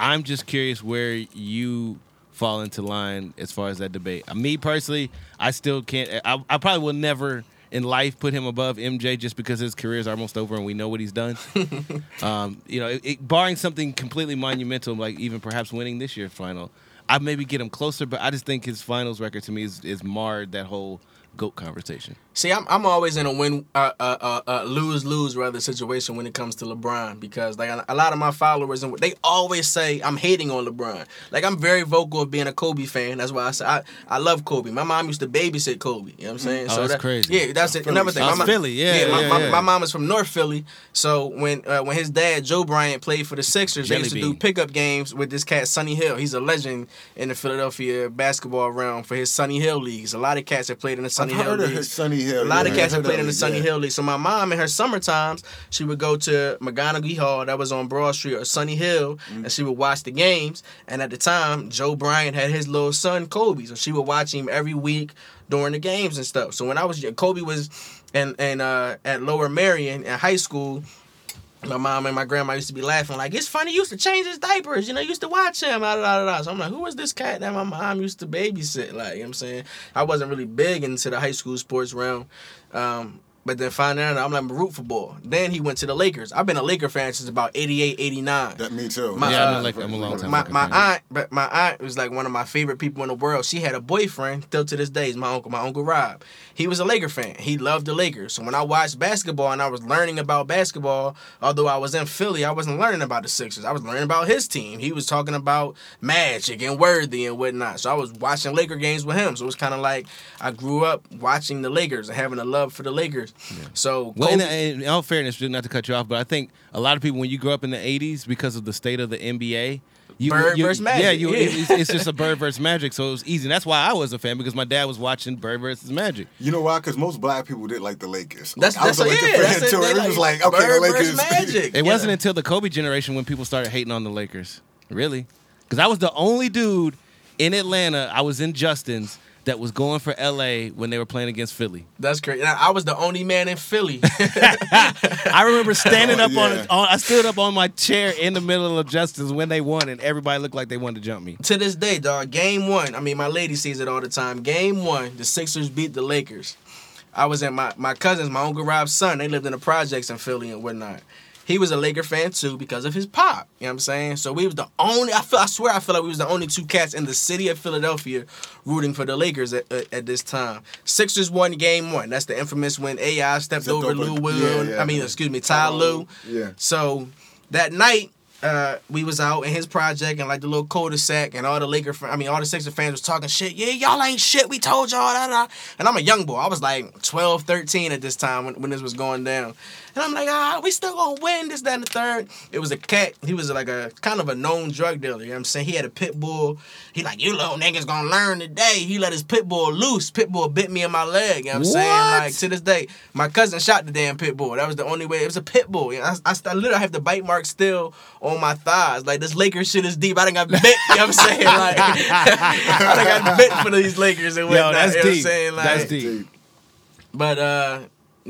I'm just curious where you fall into line as far as that debate. Me personally, I still can't. I, I probably will never in life put him above MJ just because his career is almost over and we know what he's done. *laughs* um, you know, it, it- barring something completely monumental, like even perhaps winning this year's final, I maybe get him closer. But I just think his finals record to me is, is marred that whole goat conversation. See, I'm I'm always in a win, uh, uh, uh, uh, lose lose rather situation when it comes to LeBron because like a, a lot of my followers and they always say I'm hating on LeBron. Like I'm very vocal of being a Kobe fan. That's why I say I, I love Kobe. My mom used to babysit Kobe. You know what I'm saying? Oh, that's crazy. Yeah, that's it. Another thing. My it's mom- Philly. Yeah, my, yeah, my, yeah. my mom is from North Philly. So when uh, when his dad Joe Bryant played for the Sixers, they Jelly used to bean. do pickup games with this cat Sonny Hill. He's a legend in the Philadelphia basketball realm for his Sonny Hill leagues. A lot of cats have played in the Sonny I've Hill heard of leagues. his Sonny Hill. A lot yeah, of cats have played in the Sonny yeah. Hill League. So my mom in her summer times, she would go to McGonigle Hall that was on Broad Street or Sonny Hill, Mm-hmm. and she would watch the games. And at the time, Joe Bryant had his little son Kobe, so she would watch him every week during the games and stuff. So when I was Kobe was and and uh, at Lower Merion in high school. My mom and my grandma used to be laughing like it's funny. You used to change his diapers, you know. Used to watch him. Da, da, da. So I'm like, who was this cat that my mom used to babysit? Like, you know what I'm saying, I wasn't really big into the high school sports realm. Um, but then finding out, I'm like, I'm root for ball. Then he went to the Lakers. I've been a Laker fan since about 88, 89. That me too. My, Yeah, I'm uh, a Laker- I'm a long time my, my aunt, but my aunt was like one of my favorite people in the world. She had a boyfriend still to this day. Is my uncle, my uncle Rob. He was a Laker fan. He loved the Lakers. So when I watched basketball and I was learning about basketball, although I was in Philly, I wasn't learning about the Sixers. I was learning about his team. He was talking about Magic and Worthy and whatnot. So I was watching Laker games with him. So it was kind of like I grew up watching the Lakers and having a love for the Lakers. Lakers. So Well, Kobe, in, in all fairness, not to cut you off, but I think a lot of people, when you grew up in the '80s, because of the state of the NBA, you, Bird you, versus Magic, Yeah, you, yeah. It's, it's just a Bird versus Magic, so it was easy. And that's why I was a fan because my dad was watching Bird versus Magic. You know why? Because most black people didn't like the Lakers. That's Like, I was that's a Laker yeah. fan That's too. it. It was like, okay, Bird the Lakers. versus Magic. It Yeah. wasn't until the Kobe generation when people started hating on the Lakers. Really? Because I was the only dude in Atlanta. I was in Justin's that was going for LA when they were playing against Philly. That's crazy. I I was the only man in Philly. *laughs* I remember standing Oh, up on, yeah. on. I stood up on my chair in the middle of Justin's when they won, and everybody looked like they wanted to jump me. to this day, dog. Game one. I mean, my lady sees it all the time. Game one, the Sixers beat the Lakers. I was at my my cousins, my uncle Rob's son. They lived in the projects in Philly and whatnot. He was a Laker fan too because of his pop. You know what I'm saying? So we was the only. I feel. I swear. I feel like we was the only two cats in the city of Philadelphia rooting for the Lakers at, at, at this time. Sixers won game one. That's the infamous when AI stepped, over Lou Will. yeah, yeah. I mean, excuse me, Ty Lue. Yeah. So that night, uh, we was out in his project and like the little cul-de-sac and all the Laker, I mean, all the Sixers fans was talking shit. Yeah, y'all ain't shit. We told y'all. Da. And I'm a young boy. I was like 12, 13 at this time when, when this was going down. And I'm like, ah, we still gonna win this, that, and the third. It was a cat. He was like a kind of a known drug dealer. You know what I'm saying? He had a pit bull. He like, you little niggas gonna learn today. He let his pit bull loose. Pit bull bit me in my leg. You know what I'm saying? Like to this day, my cousin shot the damn pit bull. That was the only way. It was a pit bull. You know, I, I, I literally have the bite mark still on my thighs. Like this Lakers shit is deep. I done got bit. You know what I'm saying? *laughs* Like *laughs* I done got bit for these Lakers and whatnot. Yo, that's you know What I'm deep. saying? Like, That's deep. but uh,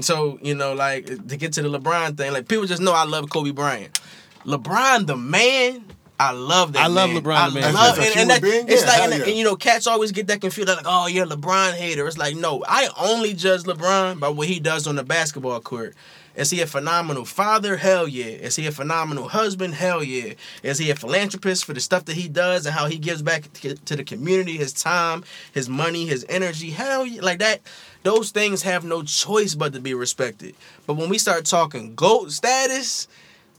so you know, like to get to the LeBron thing, like people just know I love Kobe Bryant. LeBron, the man. I love that. I love man. LeBron, I the man. I love, and, and that, being, it's yeah, like, and, yeah. and, you know, cats always get that confused. They're like, oh, you're a LeBron hater. It's like, no, I only judge LeBron by what he does on the basketball court. Is he a phenomenal father? Hell yeah. Is he a phenomenal husband? Hell yeah. Is he a philanthropist for the stuff that he does and how he gives back to the community, his time, his money, his energy? Hell yeah. Like that. Those things have no choice but to be respected. But when we start talking GOAT status,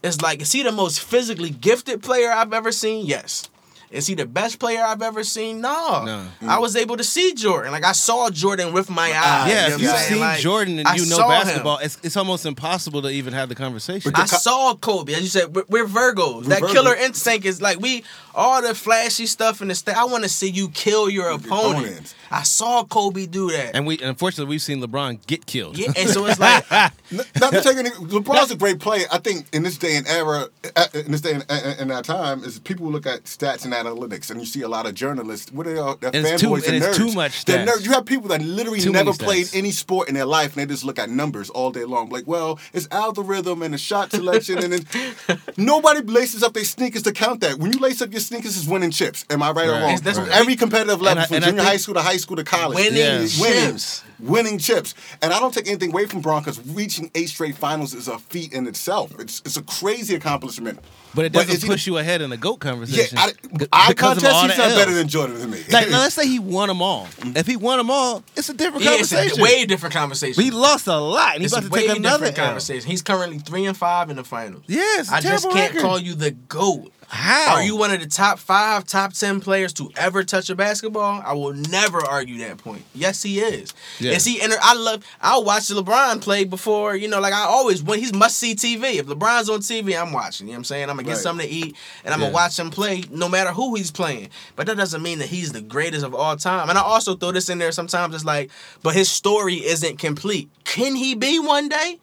it's like, is he the most physically gifted player I've ever seen? Yes. Is he the best player I've ever seen? No. No. I was able to see Jordan. Like I saw Jordan with my eyes. Yeah, you know if you've saying? seen Like, Jordan and I you know basketball, it's, it's almost impossible to even have the conversation. But I saw Kobe. As you said, we're, we're Virgos. that Virgos. killer instinct is like we all the flashy stuff in the state. I want to see you kill your opponent. opponents. I saw Kobe do that. and we unfortunately we've seen LeBron get killed. yeah, and so it's *laughs* like N- Not to take any. LeBron's a great player. I think in this day and era, uh, in this day and uh, in that time, is people look at stats and analytics, and you see a lot of journalists. What are they? all- They're And too- fanboys and, and nerds. too much They're nerds. You have people that literally Too never played stats. any sport in their life, and they just look at numbers all day long. Like, well, it's algorithm and the shot selection, and then *laughs* nobody laces up their sneakers to count that. When you lace up your sneakers, is winning chips. Am I right, or wrong? It's- that's From what- every competitive level, I- from and junior high school to high school to college, winning Yeah. winning, chips. Winning chips. And I don't take anything away from Braun because reaching eight straight finals is a feat in itself. It's it's a crazy accomplishment. But it doesn't is he push the- you ahead in the GOAT conversation. I, c- I because of contest all he's the not better than Jordan to me. Like, now, *laughs* let's say he won them all. Mm-hmm. If he won them all, it's a different Yeah, it's conversation. a way different conversation. But he lost a lot, and he's about to way take another different L. conversation. He's currently three and five in the finals. Yes, I just can't call you the GOAT. How? Are you one of the top five, top ten players to ever touch a basketball? I will never argue that point. Yes, he is. Yeah. Is he? And I love. I'll watch LeBron play before. You know, like I always when he's must see TV. If LeBron's on TV, I'm watching. You know what I'm saying? I'm gonna get Right. something to eat and I'm Yeah. gonna watch him play, no matter who he's playing. But that doesn't mean that he's the greatest of all time. And I also throw this in there sometimes. It's like, but his story isn't complete. Can he be one day?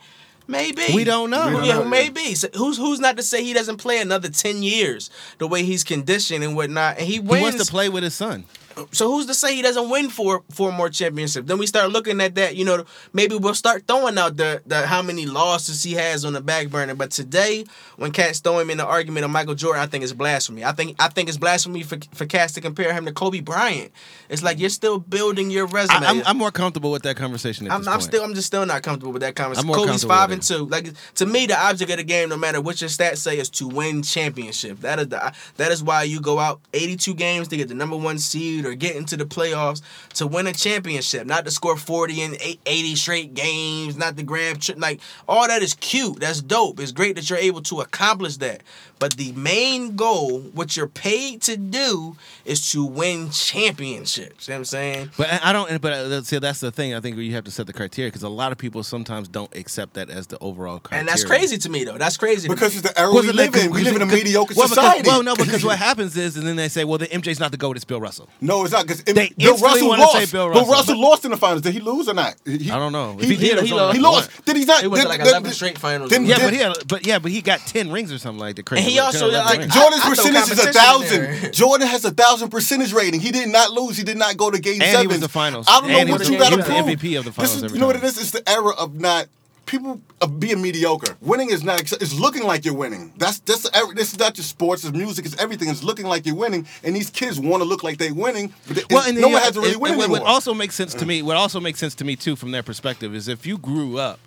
Maybe We don't know. We don't yeah, know, maybe. So who's who's not to say he doesn't play another ten years the way he's conditioned and whatnot, and he He wants to play with his son. So who's to say he doesn't win four four more championships? Then we start looking at that. You know, maybe we'll start throwing out the the how many losses he has on the back burner. But today, when cats throw him in the argument of Michael Jordan, I think it's blasphemy. I think I think it's blasphemy for for cats to compare him to Kobe Bryant. It's like you're still building your resume. I, am I'm more comfortable with that conversation. At I'm, this I'm point. still I'm just still not comfortable with that conversation. Kobe's five and two. Like to me, the object of the game, no matter what your stats say, is to win championship. That is the that is why you go out 82 games to get the number one seed, or or get into the playoffs to win a championship, not to score 40 and 80 straight games, not to grab tri- like all that is cute. That's dope. It's great that you're able to accomplish that. But the main goal, what you're paid to do, is to win championships. You know what I'm saying? But I I don't. But uh, see, that's the thing. I think you have to set the criteria because a lot of people sometimes don't accept that as the overall criteria. And that's crazy to me though. That's crazy. Because it's the era we live in. We live in a mediocre well, because- society. well, no, because what happens is, and then they say, well, the MJ's not the goat, it's Bill Russell. No, Oh, it's not because They Bill Russell lost. say Bill Bill Russell, Russell but- lost in the finals. Did he lose or not? He- I don't know. If He, he did, it he lost. he lost. Did he not? It was did- like did- 11 did- straight finals. didn't- Yeah, did- but he had, but yeah, but he got ten rings or something like that. Crazy. And he also, like, rings. Jordan's throw percentage is a thousand. there. Jordan has a thousand percentage rating. He did not lose. He did not go to game And he seven. was the finals. I don't know what you got to he prove. MVP of the finals you know what it is? It's the era of not people being mediocre. Winning is not. It's looking like you're winning. That's that's this is not just sports. It's music. It's everything. It's looking like you're winning, and these kids want to look like they're winning. But Well, and no then, one has to uh, really and- win anymore. What also makes sense to me, what also makes sense to me too, from their perspective, is if you grew up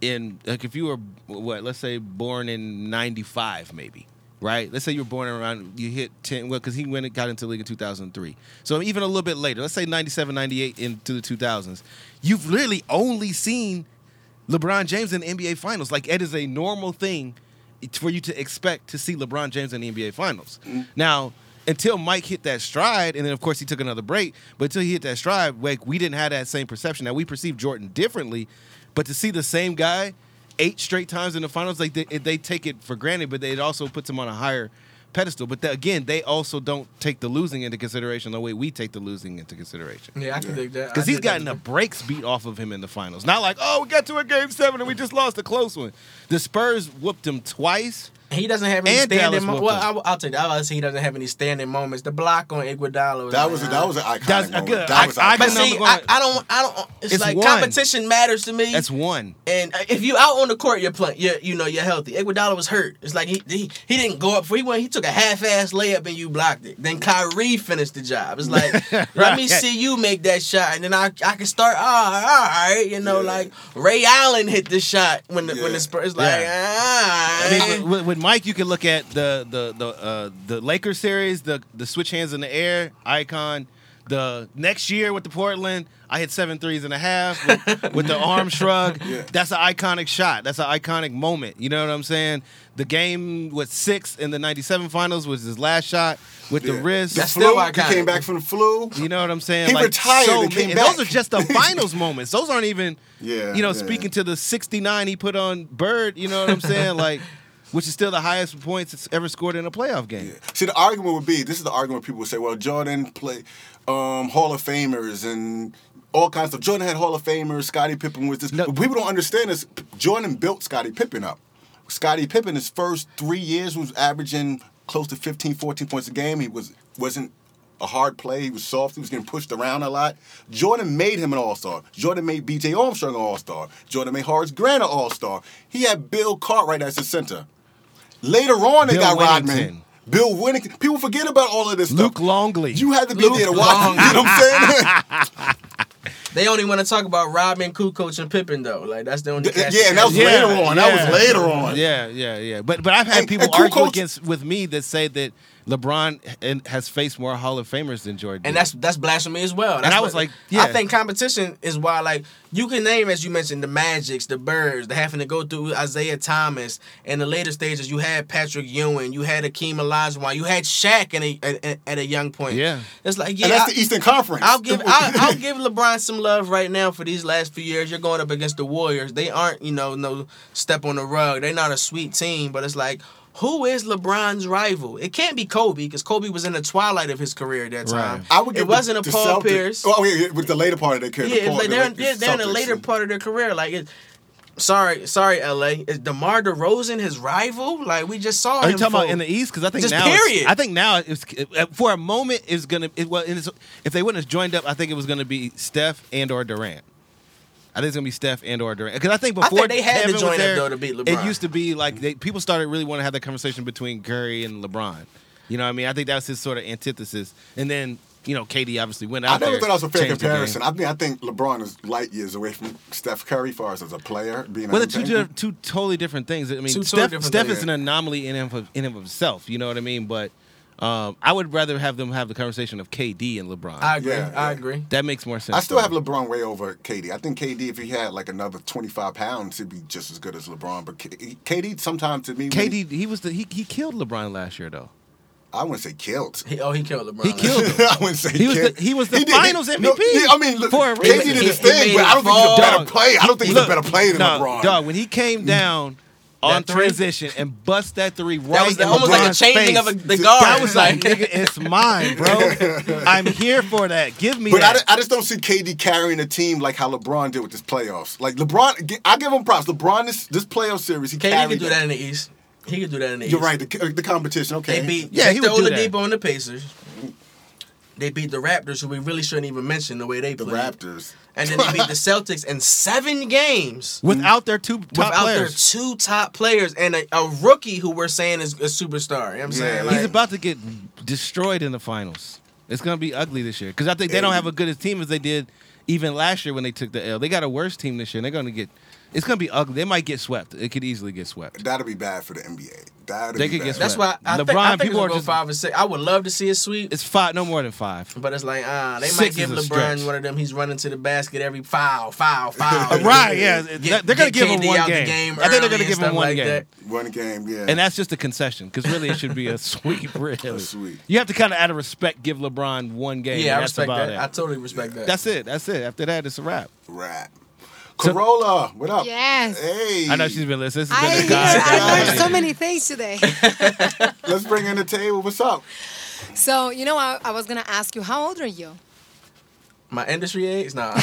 in, like, if you were what, let's say, born in '95, maybe, right? Let's say you were born around, you hit ten, well, because he went and got into the league in 2003. So even a little bit later, let's say '97, '98 into the 2000s, you've literally only seen LeBron James in the NBA Finals. Like it is a normal thing for you to expect to see LeBron James in the NBA Finals. Mm-hmm. Now, until Mike hit that stride, and then of course he took another break, but until he hit that stride, like we didn't have that same perception. Now we perceive Jordan differently, but to see the same guy eight straight times in the finals, like they, they take it for granted, but it also puts him on a higher pedestal. But the, again, they also don't take the losing into consideration the way we take the losing into consideration. Yeah, I can dig that. Because he's gotten the breaks beat off of him in the finals. Not like, oh, we got to a game seven and we just lost a close one. The Spurs whooped him twice. He doesn't have any And standing. Mo- well. I, will- I'll take that. I'll say he doesn't have any standing moments. The block on Iguodala was that was a, that was an iconic That's a moment. good- That was I- I But see, I'm I, don't. I don't. It's, It's like one. competition matters to me. That's one. And uh, if you out on the court, you're playing. You're, you know, you're healthy. Iguodala was hurt. It's like he he, he didn't go up for. He went. He took a half-ass layup and you blocked it. Then Kyrie finished the job. It's like *laughs* let me see you make that shot, and then I I can start. Oh, all right, you know, Yeah. like Ray Allen hit the shot when the when the Spurs like. Yeah. ah. I mean, with, with Mike, you can look at the the the uh, the Lakers series, the the switch hands in the air icon. The next year with the Portland, I hit seven threes and a half with, *laughs* with the arm shrug. Yeah. That's an iconic shot. That's an iconic moment. You know what I'm saying? The game with six in the '97 finals was his last shot with the Yeah. wrist. The That's flu, still he iconic. came back from the flu. You know what I'm saying? He like retired so and came many- back. Those are just the *laughs* finals moments. Those aren't even, Yeah, you know, yeah. speaking to the 69 he put on Bird. You know what I'm saying? like, *laughs* which is still the highest points it's ever scored in a playoff game. See, the argument would be this is the argument people would say, well, Jordan played um, Hall of Famers and all kinds of. Jordan had Hall of Famers, Scottie Pippen was this. No. But people don't understand this. Jordan built Scottie Pippen up. Scottie Pippen, his first three years, was averaging close to 15, 14 points a game. He was, wasn't a hard play. He was soft. He was getting pushed around a lot. Jordan made him an all-star. Jordan made B.J. Armstrong an all-star. Jordan made Horace Grant an all-star. He had Bill Cartwright as his center. Later on, they Bill got Rodman. Bill Wennington. People forget about all of this Luke stuff. Longley. You had to be Luke there to watch. it, You know what I'm saying? *laughs* They only want to talk about Rodman, Kukoc, and Pippen though. Like that's the only. cats yeah, and that was Yeah, later on. That was later on. Yeah, yeah, yeah. But but I've had And- people and argue Kukoc- against with me that say that LeBron and- has faced more Hall of Famers than Jordan. And did. that's that's blasphemy as well. That's I was what- like, yeah. I think competition is why like you can name as you mentioned the Magics, the Birds, the having to go through Isiah Thomas. In the later stages, you had Patrick Ewing, you had Akeem Olajuwon, you had Shaq in a, at, at a young point. Yeah. it's like yeah. and that's I- the Eastern Conference. I'll give *laughs* I'll, I'll give LeBron some love right now for these last few years. You're going up against the Warriors. They aren't, you know, no step on the rug. They're not a sweet team, but it's like who is LeBron's rival? It can't be Kobe because Kobe was in the twilight of his career at that time. Right. I would give it wasn't the, a Paul Celtics- Pierce. Oh, yeah, yeah, with the later part of their career. the yeah, Paul- like they're, Lakers, they're, they're in the later and- part of their career. Like, it, sorry, sorry, LA. Is DeMar DeRozan his rival? Like we just saw Are you him. talking about in the East? Because I think Just now, it's- period. I think now it's uh, for a moment it's gonna. It, well, and if they wouldn't have joined up, I think it was gonna be Steph and or Durant. I think it's gonna be Steph and or Durant because I think I before think they had to Kevin was join up, there, though, to beat It used to be like they, people started really want to have that conversation between Curry and LeBron. You know what I mean? I think that was his sort of antithesis, and then you know KD obviously went out I never there, thought that was a fair changed the game. comparison. I mean, I think LeBron is light years away from Steph Curry, as far as as a player being. Well, a they're two, champion. two totally different things. I mean, Two Steph, different Steph is an anomaly in and of, in and of himself. You know what I mean? But Um, I would rather have them have the conversation of KD and LeBron. I agree. Yeah, I agree. that makes more sense. I still to have. LeBron way over KD. I think KD, if he had like another 25 pounds, he'd be just as good as LeBron. But K- KD, sometimes to me, when he- KD. He was the he, he killed LeBron last year though. I wouldn't say killed. He, oh, he killed LeBron. He *laughs* killed him. *laughs* I wouldn't say He was killed. the- he was the did- Finals no, MVP yeah, I mean, look, for a KD reason. did He- his he thing, made but I don't think he's a fall. better player. I don't think he's a better player than no, LeBron. Dog, when he came down on That three? transition and bust that three right That was in almost like a changing face, of a, the guard. That was like, *laughs* nigga, it's mine, bro. *laughs* I'm here for that. Give me But I, that. I just don't see KD carrying a team like how LeBron did with this playoffs. Like LeBron, I give him props. LeBron this this playoff series, he KD carried could do them. that in the East. He could do that in the East. You're East. right. The, the competition, okay. They beat Yeah, he Victor would do that. Oladipo and the Pacers. They beat the Raptors, who we really shouldn't even mention the way they beat the played. Raptors. And then they beat the *laughs* Celtics in seven games without their two top without players. their two top players and a, a rookie who we're saying is a superstar. You know what I'm saying? Yeah. Like, He's about to get destroyed in the finals. It's gonna be ugly this year because I think they don't have a good as team as they did even last year when they took the L. They got a worse team this year. and They're gonna get. It's gonna be ugly. They might get swept. It could easily get swept. That'd be bad for the NBA. That'd They be could bad. get swept. that's why I think, LeBron, I think people it's are gonna go just- five or six. I would love to see a sweep, It's five, no more than five. but it's like ah, they Six might give a LeBron stretch. one of them. He's running to the basket every foul, foul, *laughs* foul. Right? Yeah. Get- they're gonna get give him one out the game. game I think they're gonna give him one like game. that. One game, yeah. And that's just a concession because really it should be a *laughs* sweep. Really, A sweep. You have to kind of, out of respect, give LeBron one game. Yeah, I respect that. it. I totally respect that. That's it. That's it. After that, it's a wrap. Rap. So- Corolla, what up? Yes. Hey. I know she's been listening. This I, has been hear, a I guy. learned so many things today. *laughs* Let's bring in the table. What's up? So, you know, I, I was going to ask you, how old are you? My industry age? Nah. *laughs*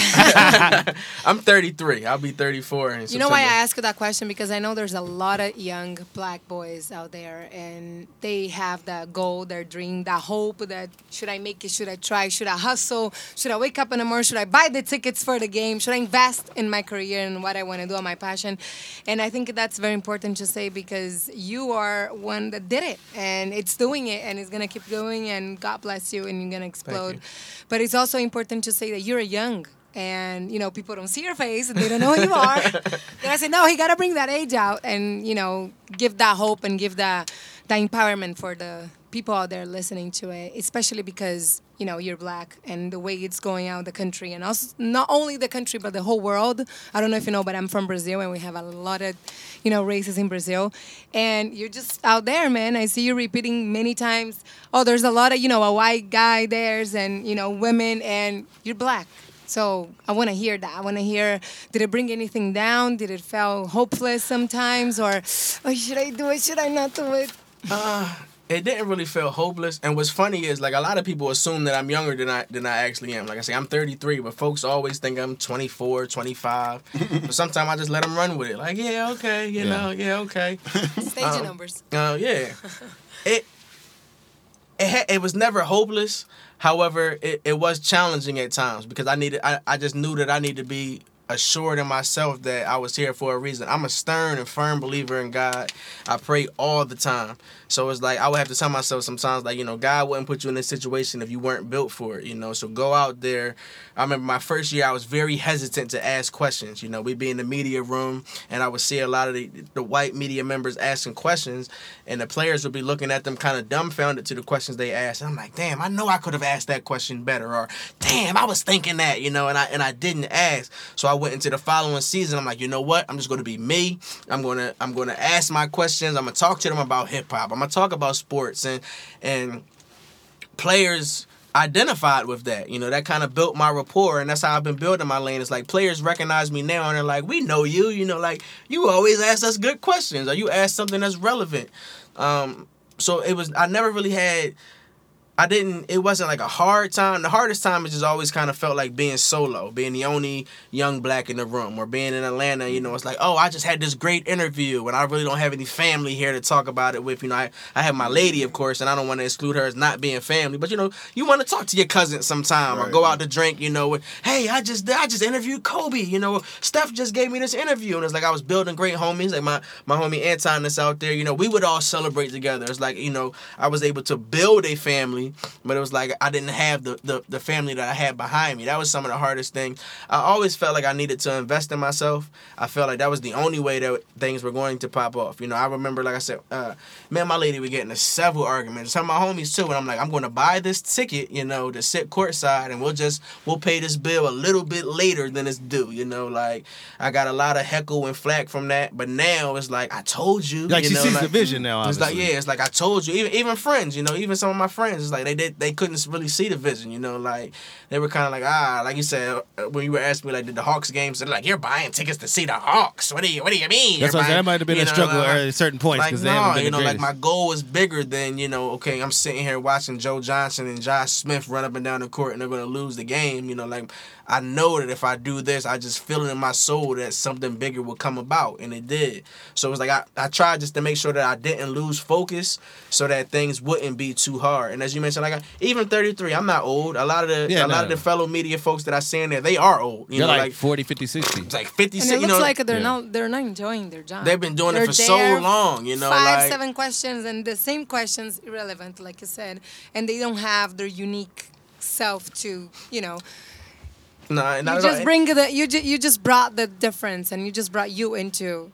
I'm 33. I'll be 34 in You know why I ask you that question? Because I know there's a lot of young black boys out there and they have that goal, their dream, that hope that should I make it? Should I try? Should I hustle? Should I wake up in the morning? Should I buy the tickets for the game? Should I invest in my career and what I want to do on my passion? And I think that's very important to say because you are one that did it and it's doing it and it's going to keep going and God bless you and you're going to explode. you. But it's also important to say that you're young and you know people don't see your face and they don't know who you are. *laughs* then I said, no, he got to bring that age out and you know give that hope and give that that empowerment for the people out there listening to it, especially because you know you're black and the way it's going out the country and also not only the country but the whole world. I don't know if you know, but I'm from Brazil and we have a lot of you know races in Brazil, and you're just out there, man. I see you repeating many times. Oh, there's a lot of you know a white guy there's and you know women and you're black. So I want to hear that. I want to hear. Did it bring anything down? Did it feel hopeless sometimes, or oh, should I do it? Should I not do it? It didn't really feel hopeless. And what's funny is like a lot of people assume that I'm younger than I than I actually am. Like I say, I'm 33, but folks always think I'm 24, 25. *laughs* but sometimes I just let them run with it. Like, yeah, okay, you Yeah. know, yeah, okay. Stage Um, numbers. Uh, yeah. it it ha- it was never hopeless. However, it, it was challenging at times because I needed I, I just knew that I needed to be assured in myself that I was here for a reason. I'm a stern and firm believer in God. I pray all the time. So it's like I would have to tell myself sometimes like, you know, God wouldn't put you in this situation if you weren't built for it, you know. So go out there. I remember my first year I was very hesitant to ask questions. You know, we'd be in the media room and I would see a lot of the, the white media members asking questions and the players would be looking at them kind of dumbfounded to the questions they asked. And I'm like, damn, I know I could have asked that question better or damn, I was thinking that, you know, and I and I didn't ask. So I went into the following season. I'm like, you know what? I'm just gonna be me. I'm gonna I'm gonna ask my questions. I'm gonna talk to them about hip hop. I'm gonna talk about sports and and players identified with that. You know, that kind of built my rapport, and that's how I've been building my lane. It's like players recognize me now, and they're like, "We know you." You know, like you always ask us good questions, or you ask something that's relevant. Um, so it was. I never really had. I didn't. It wasn't like a hard time. The hardest time is just always kind of felt like being solo, being the only young black in the room, or being in Atlanta. You know, it's like, oh, I just had this great interview, and I really don't have any family here to talk about it with. You know, I, I have my lady, of course, and I don't want to exclude her as not being family. But you know, you want to talk to your cousin sometime, or go out to drink. You know, with, hey, I just I just interviewed Kobe. You know, Steph just gave me this interview, and it's like I was building great homies, like my my homie Anton that's out there. You know, we would all celebrate together. It's like you know, I was able to build a family family, but it was like I didn't have the, the the family that I had behind me. That was some of the hardest things. I always felt like I needed to invest in myself. I felt like that was the only way that things were going to pop off. You know, I remember, like I said, uh, me and my lady were getting into several arguments. Some of my homies too, and I'm like, I'm going to buy this ticket, you know, to sit courtside, and we'll just we'll pay this bill a little bit later than it's due. You know, like I got a lot of heckle and flack from that, but now it's like I told you. Like you she know, sees like, the vision now. It's like yeah, it's like I told you. Even even friends, you know, even some of my friends, it's like they did they couldn't really see the vision. You know, like they were kind of like ah, like you said uh, when you were asking me like did the Hawks games, they're like you're buying tickets to see the Hawks. What do you What do you mean? That's You're what buying-" That might have been a know, struggle like- at certain points like no, you know, like my goal is bigger than you know. Okay, I'm sitting here watching Joe Johnson and Josh Smith run up and down the court, and they're gonna lose the game. You know, like I know that if I do this, I just feel it in my soul that something bigger will come about, and it did. So it was like I, I tried just to make sure that I didn't lose focus, so that things wouldn't be too hard. And as you mentioned, like I, even 33, I'm not old. A lot of the Yeah, a lot no. of the fellow media folks that I see in there, they are old. You They're know, like, like, 40, 50, 60. it's like 50, And it you looks know, like they're Yeah. not they're not enjoying their job. they've been doing They're it for so long. You know, five, like seven questions and the same questions irrelevant, like you said, and they don't have their unique self to you know. No, not You just bring the you ju- you just brought the difference, and you just brought you into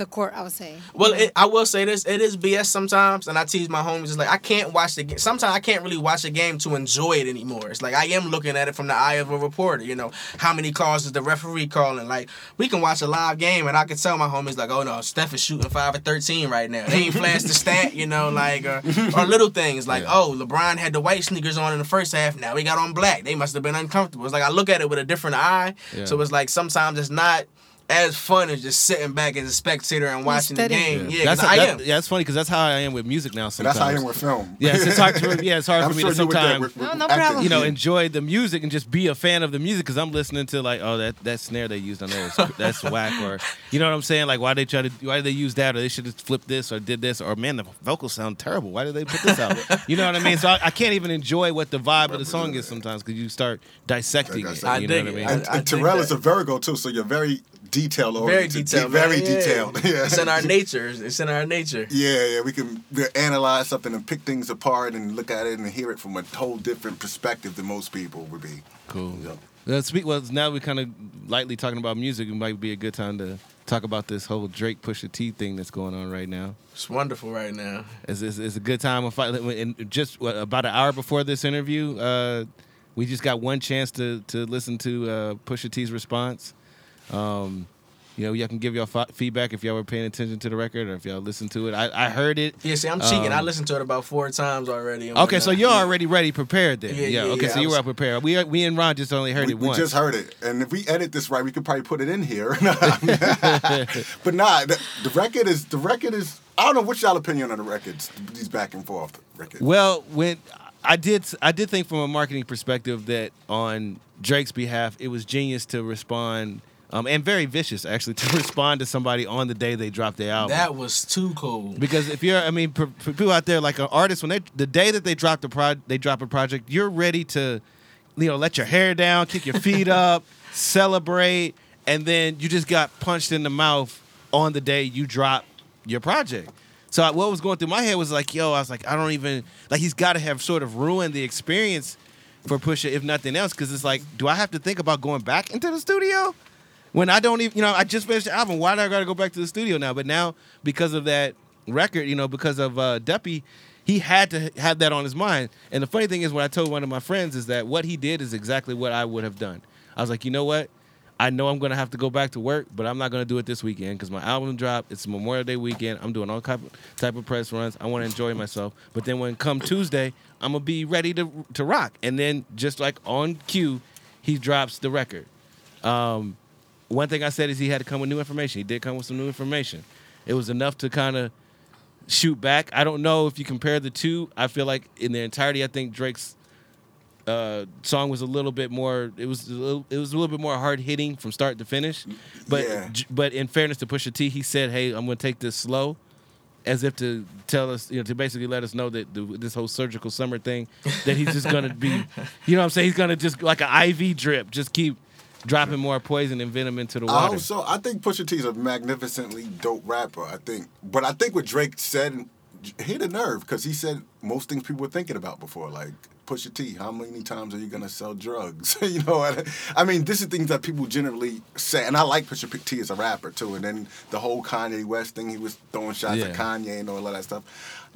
the court. I would say. Well, it, I will say this: it is BS sometimes, and I tease my homies. It's like I can't watch the game. Sometimes I can't really watch a game to enjoy it anymore. It's like I am looking at it from the eye of a reporter. You know, how many calls is the referee calling? Like we can watch a live game, and I can tell my homies like, oh no, Steph is shooting five or thirteen right now. They ain't flashed the stat. You know, like uh, or little things like, oh, LeBron had the white sneakers on in the first half. Now he got on black. They must have been uncomfortable. It's like I look at it with a different eye. Yeah. So it's like sometimes it's not. As fun as just sitting back as a spectator and watching the game. Yeah, that's 'cause I that- am. Yeah, that's funny because that's how I am with music now. And Sometimes that's how I am with film. Yeah, it's, it's hard. To, yeah, it's hard *laughs* I'm for me sure to you with that, sometimes with- with No, no problem. you know enjoy the music and just be a fan of the music because I'm listening to like oh that that snare they used on there is, *laughs* that's whack or you know what I'm saying like why they try to why did they use that or they should have flipped this or did this or man the vocals sound terrible why did they put this out you know what I mean so I, I can't even enjoy what the vibe of the song is sometimes because you start dissecting it I you know dig what I mean And, I and dig Terrell that. is a Virgo too, so you're very detail Very oriented. detailed. Very man. Yeah. detailed. *laughs* Yeah. It's in our nature. It's in our nature. Yeah, yeah, we can analyze something and pick things apart and look at it and hear it from a whole different perspective than most people would be. cool Yeah. Well, speak, well, now we're kind of lightly talking about music. It might be a good time to talk about this whole Drake Pusha T thing that's going on right now. It's wonderful right now. It's, it's, it's a good time. Of fight. And just what, about an hour before this interview, uh, we just got one chance to to listen to uh, Pusha T's response. Um, you know, y'all can give y'all fi- feedback if y'all were paying attention to the record or if y'all listened to it. I, I heard it. Yeah, see, I'm cheating. I Um, listened to it about four times already. and Okay, so you're Yeah. already ready, prepared then. Yeah, Yeah. yeah, okay, yeah, so I you were prepared. We we and Ron just only heard We, it we once. We just heard it, and if we edit this right, we could probably put it in here. *laughs* *laughs* *laughs* but nah, the, the record is the record is. I don't know what's y'all opinion on the records. These back and forth records. Well, when I did, I did think from a marketing perspective that on Drake's behalf, it was genius to respond, um, and very vicious actually *laughs* to respond to somebody on the day they dropped their album. That was too cool. because if you're, I mean, for, for people out there like an artist, when they the day that they drop the pro, they drop a project, you're ready to, you know, let your hair down, kick your feet *laughs* up, celebrate, and then you just got punched in the mouth on the day you drop your project. So I- what was going through my head was like, yo, I was like, I don't even like he's got to have sort of ruined the experience for Pusha, if nothing else, because it's like, do I have to think about going back into the studio? When I don't even, you know, I just finished the album. Why do I got to go back to the studio now? But now, because of that record, you know, because of uh, Duppy, he had to have that on his mind. And the funny thing is, what I told one of my friends is that what he did is exactly what I would have done. I was like, you know what? I know I'm gonna have to go back to work, but I'm not gonna do it this weekend because my album dropped. It's Memorial Day weekend. I'm doing all type of, press runs. I want to enjoy myself. But then when come Tuesday, I'm gonna be ready to to rock. And then just like on cue, he drops the record. Um, one thing I said is he had to come with new information. He did come with some new information. It was enough to kind of shoot back. I don't know if you compare the two. I feel like in their entirety, I think Drake's uh, song was a little bit more. It was a little, it was a little bit more hard hitting from start to finish. But Yeah. but in fairness to Pusha T, he said, "Hey, I'm going to take this slow." As if to tell us, you know, to basically let us know that the, this whole surgical summer thing, that he's just gonna be, *laughs* you know, what I'm saying he's gonna just like an IV drip, just keep dropping more poison and venom into the water. Also, I think Pusha T is a magnificently dope rapper. I think, but I think what Drake said hit a nerve because he said most things people were thinking about before, like Pusha T. How many times are you gonna sell drugs? *laughs* you know, what I mean, this is things that people generally say, and I like Pusha T as a rapper too. And then the whole Kanye West thing, he was throwing shots Yeah. at Kanye and all of that stuff.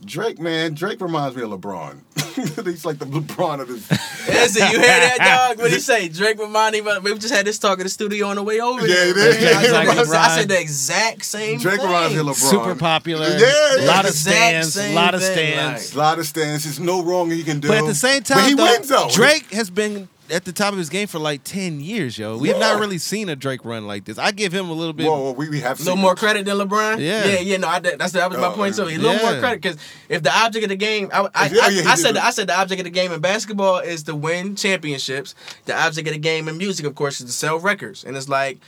Drake, man, Drake reminds me of LeBron. *laughs* He's like the LeBron of this. *laughs* Listen, you hear that, *laughs* dog? What he say? Drake reminded me. We just had this talk in the studio on the way over. Yeah, there. it is. I, said, Like I said- I said the exact same Drake thing. reminds me of LeBron. Super popular. Yeah, yeah. A lot of Exact stands. A lot of thing, stands. A lot of stands. There's no wrong he can do. But at the same time, but he though, wins though. Drake has been at the top of his game for like ten years, yo. We have not really seen a Drake run like this. I give him a little bit. Whoa, whoa, we, we have A little more credit than LeBron. Yeah. yeah, yeah. No, I, that's that was my Oh, point too. Uh, a yeah. little more credit because if the object of the game, I, I, Yeah, I, yeah, he I said did. I said the object of the game in basketball is to win championships. The object of the game in music, of course, is to sell records. And it's like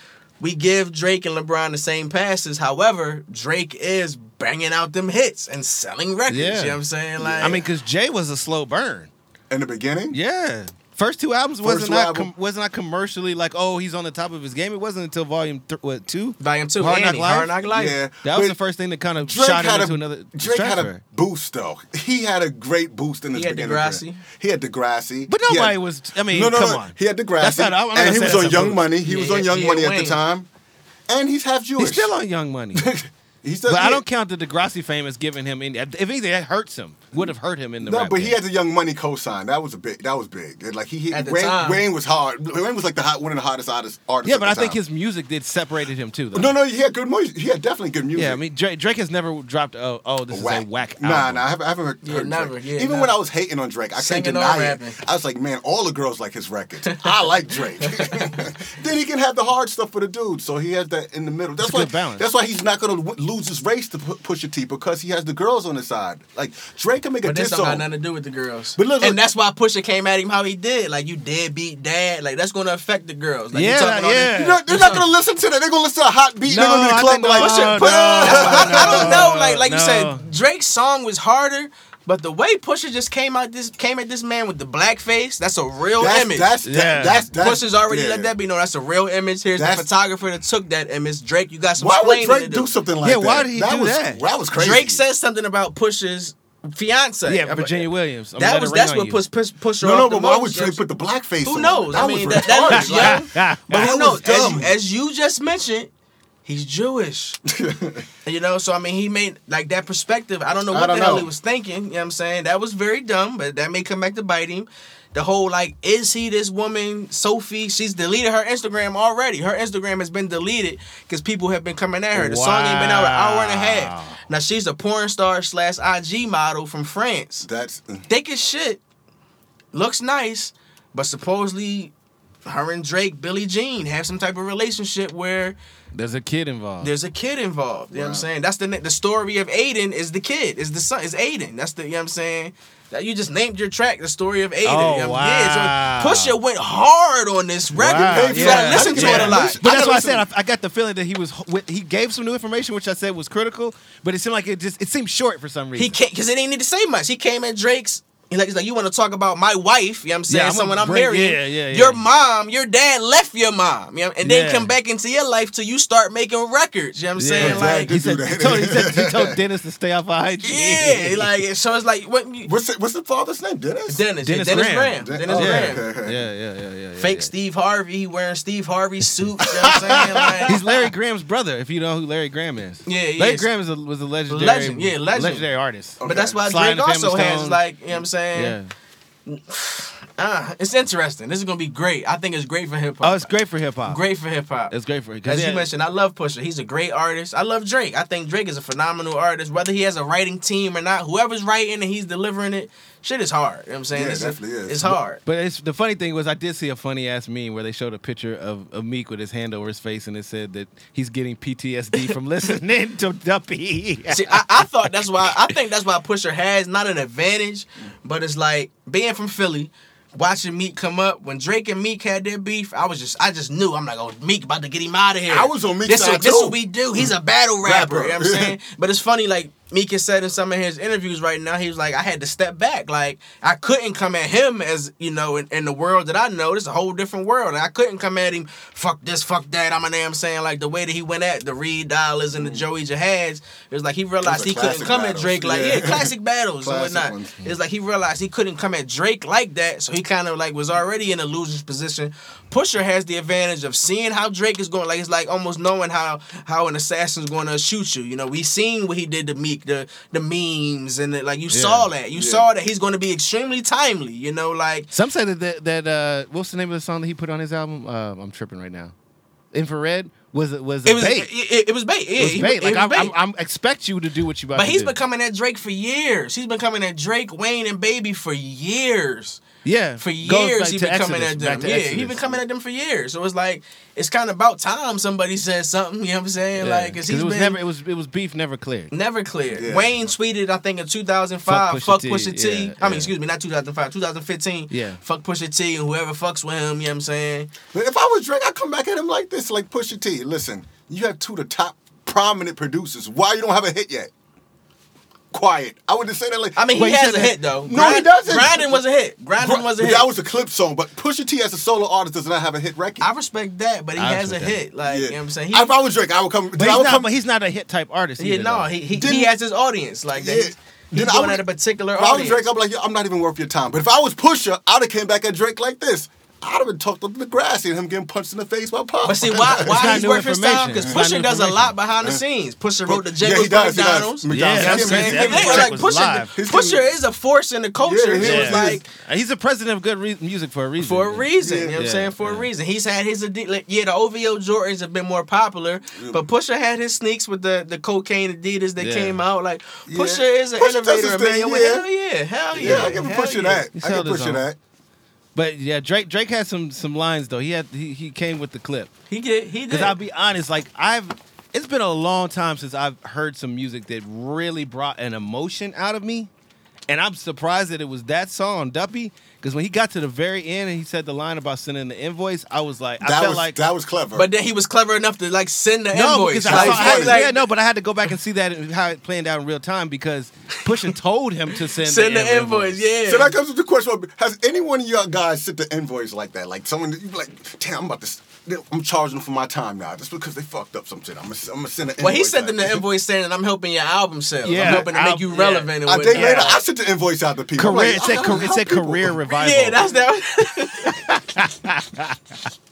we give Drake and LeBron the same passes. However, Drake is banging out them hits and selling records. Yeah. You know what I'm saying? Like, I mean, because Jay was a slow burn. in the beginning. Yeah. First two albums First wasn't two not album. com- wasn't not commercially like oh he's on the top of his game. It wasn't until volume th- what two volume two, Hard Knock Life? Hard Knock Life. Yeah, that was but the first thing that kind of Drake shot him had into a another Drake had a boost though. He had a great boost in his He had beginning. Degrassi. career. He had Degrassi. But He had- nobody was. I mean, no, no, come no. on. He had Degrassi, That's not- I'm not and gonna he was on Young boost. Money. He Yeah, was on Young yeah, Money at the time, and he's half Jewish. He's still on Young Money. *laughs* He's still, But I don't count the Degrassi fame as giving him any. If anything, that hurts him. Would have hurt him in the No, rap but he had the Young Money cosign. That was a big. That was big. Like he, he At the Wayne, time. Wayne was hard. Wayne was like the hot, one of the hottest artists. artists Yeah, at but the I think time. his music did separated him too. Though. No, no, he had good music. He had definitely good music. Yeah, I mean Drake, Drake has never dropped. Oh, oh, this is a whack. Nah, album. nah, I haven't, I haven't heard, Yeah, heard never, Drake. yeah, Even never. when I was hating on Drake, I Singing can't or deny it. rapping. I was like, man, all the girls like his records. I like Drake. *laughs* *laughs* then he can have the hard stuff for the dudes, so he has that in the middle. That's It's why. good balance. That's why he's not gonna lose his race to pu- Pusha T because he has the girls on his side. Like Drake can make a But this diss don't got nothing to do with the girls. But look, look- and that's why Pusha came at him how he did. Like you deadbeat dad. Like that's gonna affect the girls. Like, you Yeah, talking all this- yeah. You know, they're not gonna listen to that. They're gonna listen to a hot beat. No, they're gonna be I the club think like, no, Pusha, no, Pusha. *laughs* I, I don't know. Like like you said, Drake's song was harder. But the way Pusha just came out this came at this man with the black face, that's a real That's, image. that's, Yeah. that, that's, that's, Pusha's already yeah. let that be known. That's a real image. Here's That's- the photographer that took that image. Drake, you got some Why would explaining Drake do something like Yeah, that? why did he do was, that? That was crazy. Drake says something about Pusha's fiance. Yeah, Virginia Williams. I'm That was that's ring what on you. push push push her No, no, off the but why most, would you know? Drake put the blackface Who on? knows? That I mean, that, that looks young. *laughs* But who knows? As you, as you just mentioned, he's Jewish. *laughs* you know, so I mean, he made like that perspective. I don't know what don't the hell he was thinking. You know what I'm saying? That was very dumb, but that may come back to bite him. The whole like, is he this woman, Sophie? She's deleted her Instagram already. Her Instagram has been deleted because people have been coming at her. The song ain't been out an hour and a half. Now she's a porn star slash IG model from France That's uh. thick as shit, looks nice, but supposedly her and Drake, Billie Jean, have some type of relationship where There's a kid involved. there's a kid involved. You know what I'm saying? That's the the story of Aiden is the kid, is the son, is Aiden. That's the you know what I'm saying? That you just named your track the story of Aiden. Oh, wow. Yeah, so Pusha went hard on this record. Wow, You yeah. gotta listen to Yeah. it a lot. But I that's why I said I, I got the feeling that he was he gave some new information, which I said was critical, but it seemed like it just it seemed short for some reason. He can't because it didn't need to say much. He came at Drake's. He like, he's like, you want to talk about my wife? You know what I'm saying? Yeah, I'm Someone I'm bring- marrying. yeah, yeah, yeah. Your mom, your dad left your mom. You know, and then Yeah. come back into your life till you start making records. You know what I'm saying? Yeah. Like, Did he said, he told, he, said, he *laughs* told Dennis to stay off of IG. yeah, like so it's like what what's the, what's the father's name? Dennis. Dennis, Dennis Dennis, Ram. Ram, Den- Dennis oh, Ram. okay, okay. *laughs* yeah, yeah, yeah, yeah, yeah. Fake yeah. Steve Harvey, he wearing Steve Harvey suit. You know what I'm saying? *laughs* Like, He's Larry Graham's brother. If you know who Larry Graham is. Yeah, he Larry. Graham is a, was a legendary, Legend, yeah, legend. legendary artist. Okay. but that's why Sly Drake also has like, you know what I'm saying? Yeah. Ah, it's interesting. This is gonna be great. I think it's great for hip hop. Oh, it's great for hip hop. Great for hip hop. It's great for As because you mentioned, I love Pusha. He's a great artist. I love Drake. I think Drake is a phenomenal artist. Whether he has a writing team or not, whoever's writing and he's delivering it, shit is hard. You know what I'm saying? Yeah, it's definitely is. It's hard. But it's the funny thing was I did see a funny ass meme where they showed a picture of, of Meek with his hand over his face and it said that he's getting PTSD from *laughs* listening to Duppy. See, I, I thought that's why I think that's why Pusha has not an advantage, but it's like being from Philly, watching Meek come up when Drake and Meek had their beef. I was just I just knew I'm like, oh Meek about to get him out of here. I was on Meek's this side, what- This too. what we do. He's a battle rapper. Rapper. You know what I'm saying? *laughs* But it's funny like Meek has said in some of his interviews right now, he was like, I had to step back. Like, I couldn't come at him as, you know, in, in the world that I know, this is a whole different world. And I couldn't come at him, fuck this, fuck that. I'm a damn saying, like, the way that he went at the Reed Dollaz and the mm. Joey Jihads, it was like he realized he couldn't come battles. at Drake like, Yeah. yeah, classic battles Classic and whatnot. It's like he realized he couldn't come at Drake like that, so he kind of like was already in a loser's position. Pusha has the advantage of seeing how Drake is going, like it's like almost knowing how how an assassin's going to shoot you. You know, we seen what he did to Meek, the the memes, and the, like you saw that, you Yeah. saw that he's going to be extremely timely. You know, like Some say that that, that uh, what's the name of the song that he put on his album? Uh, I'm tripping right now. Infrared was it was it was bait. It, it, was bait. Yeah, it was he- bait. it Like was I'm, bait. I'm, I'm expect you to do what you about but to he's do. been coming at Drake for years. He's been coming at Drake, Wayne, and Baby for years. Yeah for years he's been coming at them. Yeah, he Exodus. been coming at them for years. So it's like it's kind of about time somebody said something. You know what I'm saying? Yeah. Like, cause 'Cause he's it was been never it was it was beef never cleared. never clear. Yeah. Wayne tweeted, I think in 2005, Fuck fuck Pusha Pusha, T. T. I Yeah, mean, excuse me, not 2005, 2015. Yeah. Fuck Pusha T and whoever fucks with him. You know what I'm saying? But if I was Drake, I'd come back at him like this, like Pusha T. Listen, you have two of the top prominent producers. Why you don't have a hit yet? Quiet. I would just say that like. I mean, Wait, he has a hit though. No, he doesn't. Grinding was a hit. Grinding was a But hit. That was a Clipse song, but Pusha T as a solo artist does not have a hit record. I respect that, but he I has a that. hit. Like, you know what I'm saying? He, if I was Drake, I would come. But I he's would not come. but he's not a hit type artist. yeah, either, no, he, he, he has his audience. Like, that. Yeah. He's, Then he's I going would- at a particular If I was audience. Drake, I'm like, Yo, I'm not even worth your time. But if I was Pusha, I'd have came back at Drake like this. I'd have been talked up in the grass and him getting punched in the face by Pop. But see, *laughs* why not why he's new worth his time? Because It's not Pusha does a lot behind the scenes. Pusha wrote the yeah, jingles he does. for He does. McDonald's. McDonald's. Yeah, that's gives crazy. me- Every Yeah, track like was Pusha, live. He's Pusha is a force in the culture. Yeah, he so is. it's like he's a president of good re- music for a reason. for a reason. You know what I'm saying? For a reason. He's had his adi- like, yeah, the OVO Jordans have been more popular, but Pusha had his sneaks with the, the cocaine Adidas that Yeah. came out. Like Yeah. Pusha is an Pusha innovator, man. thing, Well, yeah. Hell yeah, hell yeah. Yeah, I give him hell Pusha that. I give held Pusha that. But yeah, Drake Drake had some some lines though. He had he, he came with the clip. He did. He did. Because I'll be honest, like I've it's been a long time since I've heard some music that really brought an emotion out of me. And I'm surprised that it was that song, Duppy. Because when he got to the very end and he said the line about sending the invoice, I was like, I That felt was like that was clever. but then he was clever enough to like send the no, invoice. because I saw, I had, funny. yeah, no, but I had to go back and see that and how it playing out in real time because Pusha told him to send, send the invoice. Yeah. So that comes with the question: Has any one of y'all guys sent the invoice like that? Like someone, you like, "Damn, I'm about to, I'm charging them for my time now, just because they fucked up some shit. I'm gonna, I'm gonna send an invoice." Well, he sent them the invoice saying, that "I'm helping your album sell. Yeah, I'm helping to make I'll- you yeah. relevant." And A day whatnot." later, I sent the invoice out to people. Career, like, it said, it said career revival. Yeah, that's that. *laughs*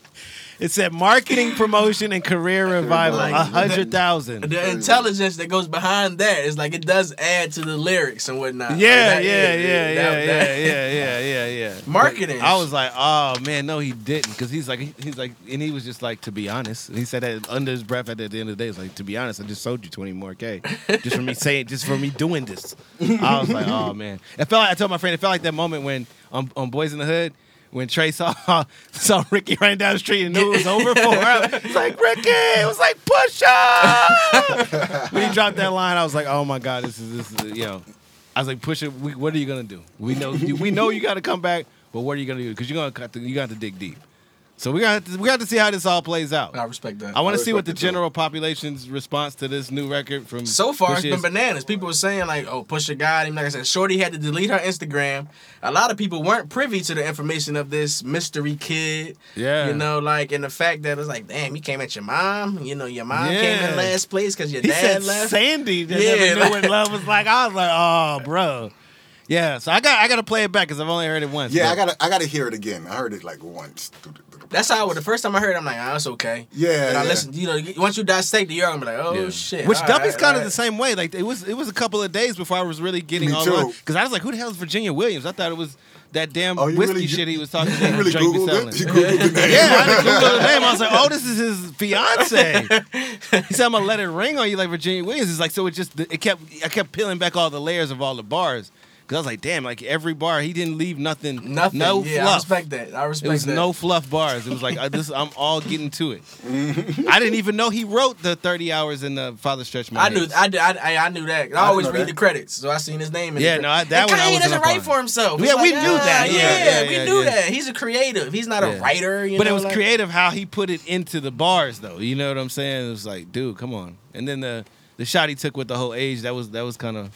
It said marketing, promotion, and career revival. A hundred thousand. the intelligence that goes behind that is like it does add to the lyrics and whatnot. Like, Yeah, that- yeah, yeah, yeah, that- yeah, that- yeah, yeah, yeah, yeah. *laughs* Marketing. I was like, oh man, no, he didn't, because he's like, he's like, and he was just like, to be honest, he said that under his breath at the end of the day, he's like, to be honest, I just sold you twenty more k, just for me saying, just for me doing this. I was like, oh man, it felt like I told my friend, it felt like that moment when on, on Boys in the Hood. When Trey saw *laughs* saw Ricky running down the street and knew it was over for her, it's like Ricky. It was like Pusha. when he dropped that line, I was like, oh my god, this is this is you know. I was like, Pusha, we, what are you gonna do? We know we know you got to come back, but what are you gonna do? Because you're gonna you got to dig deep. So we got to, we got to see how this all plays out. I respect that. I want to see what the it, too. general population's response to this new record from. So far, Pusha it's been is. bananas. People were saying like, "Oh, Pusha got him." Like I said, Shorty had to delete her Instagram. A lot of people weren't privy to the information of this mystery kid. Yeah. you know, like, and the fact that it's like, damn, he came at your mom. You know, your mom came Yeah. in last place because your He dad said left. Sandy that Yeah, never knew like- what love was like. I was like, oh, bro. Yeah, so I got I got to play it back because I've only heard it once. Yeah, I gotta, I gotta hear it again. I heard it like once. through the That's how. The first time I heard, it, I'm like, "Ah, it's okay." Yeah, And I yeah. listened. You know, once you dissect the I'm like, "Oh Yeah. shit." Which all Duppy's right, kind all of the same way. Like it was it was a couple of days before I was really getting Me all too. because I was like, who the hell is Virginia Williams? I thought it was that damn Oh, whiskey really- shit he was *laughs* talking You about. really Drake be googled selling. it? You googled the name? Yeah, I didn't the *laughs* name. I was like, oh, this is his fiance. he said, I'm gonna let it ring on you like Virginia Williams. It's like so. It just it kept I kept peeling back all the layers of all the bars because I was like, damn, like every bar he didn't leave nothing, Nothing. no yeah, I respect that. I respect that. It was that. no fluff bars. It was like I, this. I'm all getting to it. *laughs* I didn't even know he wrote the 30 hours in the Father Stretch My I knew, Hands. I, I, I knew that. I, always read that. the credits, so I seen his name. In Yeah, the no, I- credits. that and one Kanye wasn't doesn't write on. for himself. Yeah, It's we like, knew that. Ah, yeah, yeah, we yeah, knew yeah. that. He's a creative. He's not Yeah. a writer. You but know, it was like- creative how he put it into the bars, though. You know what I'm saying? It was like, dude, come on. And then the the shot he took with the whole age. That was that was kind of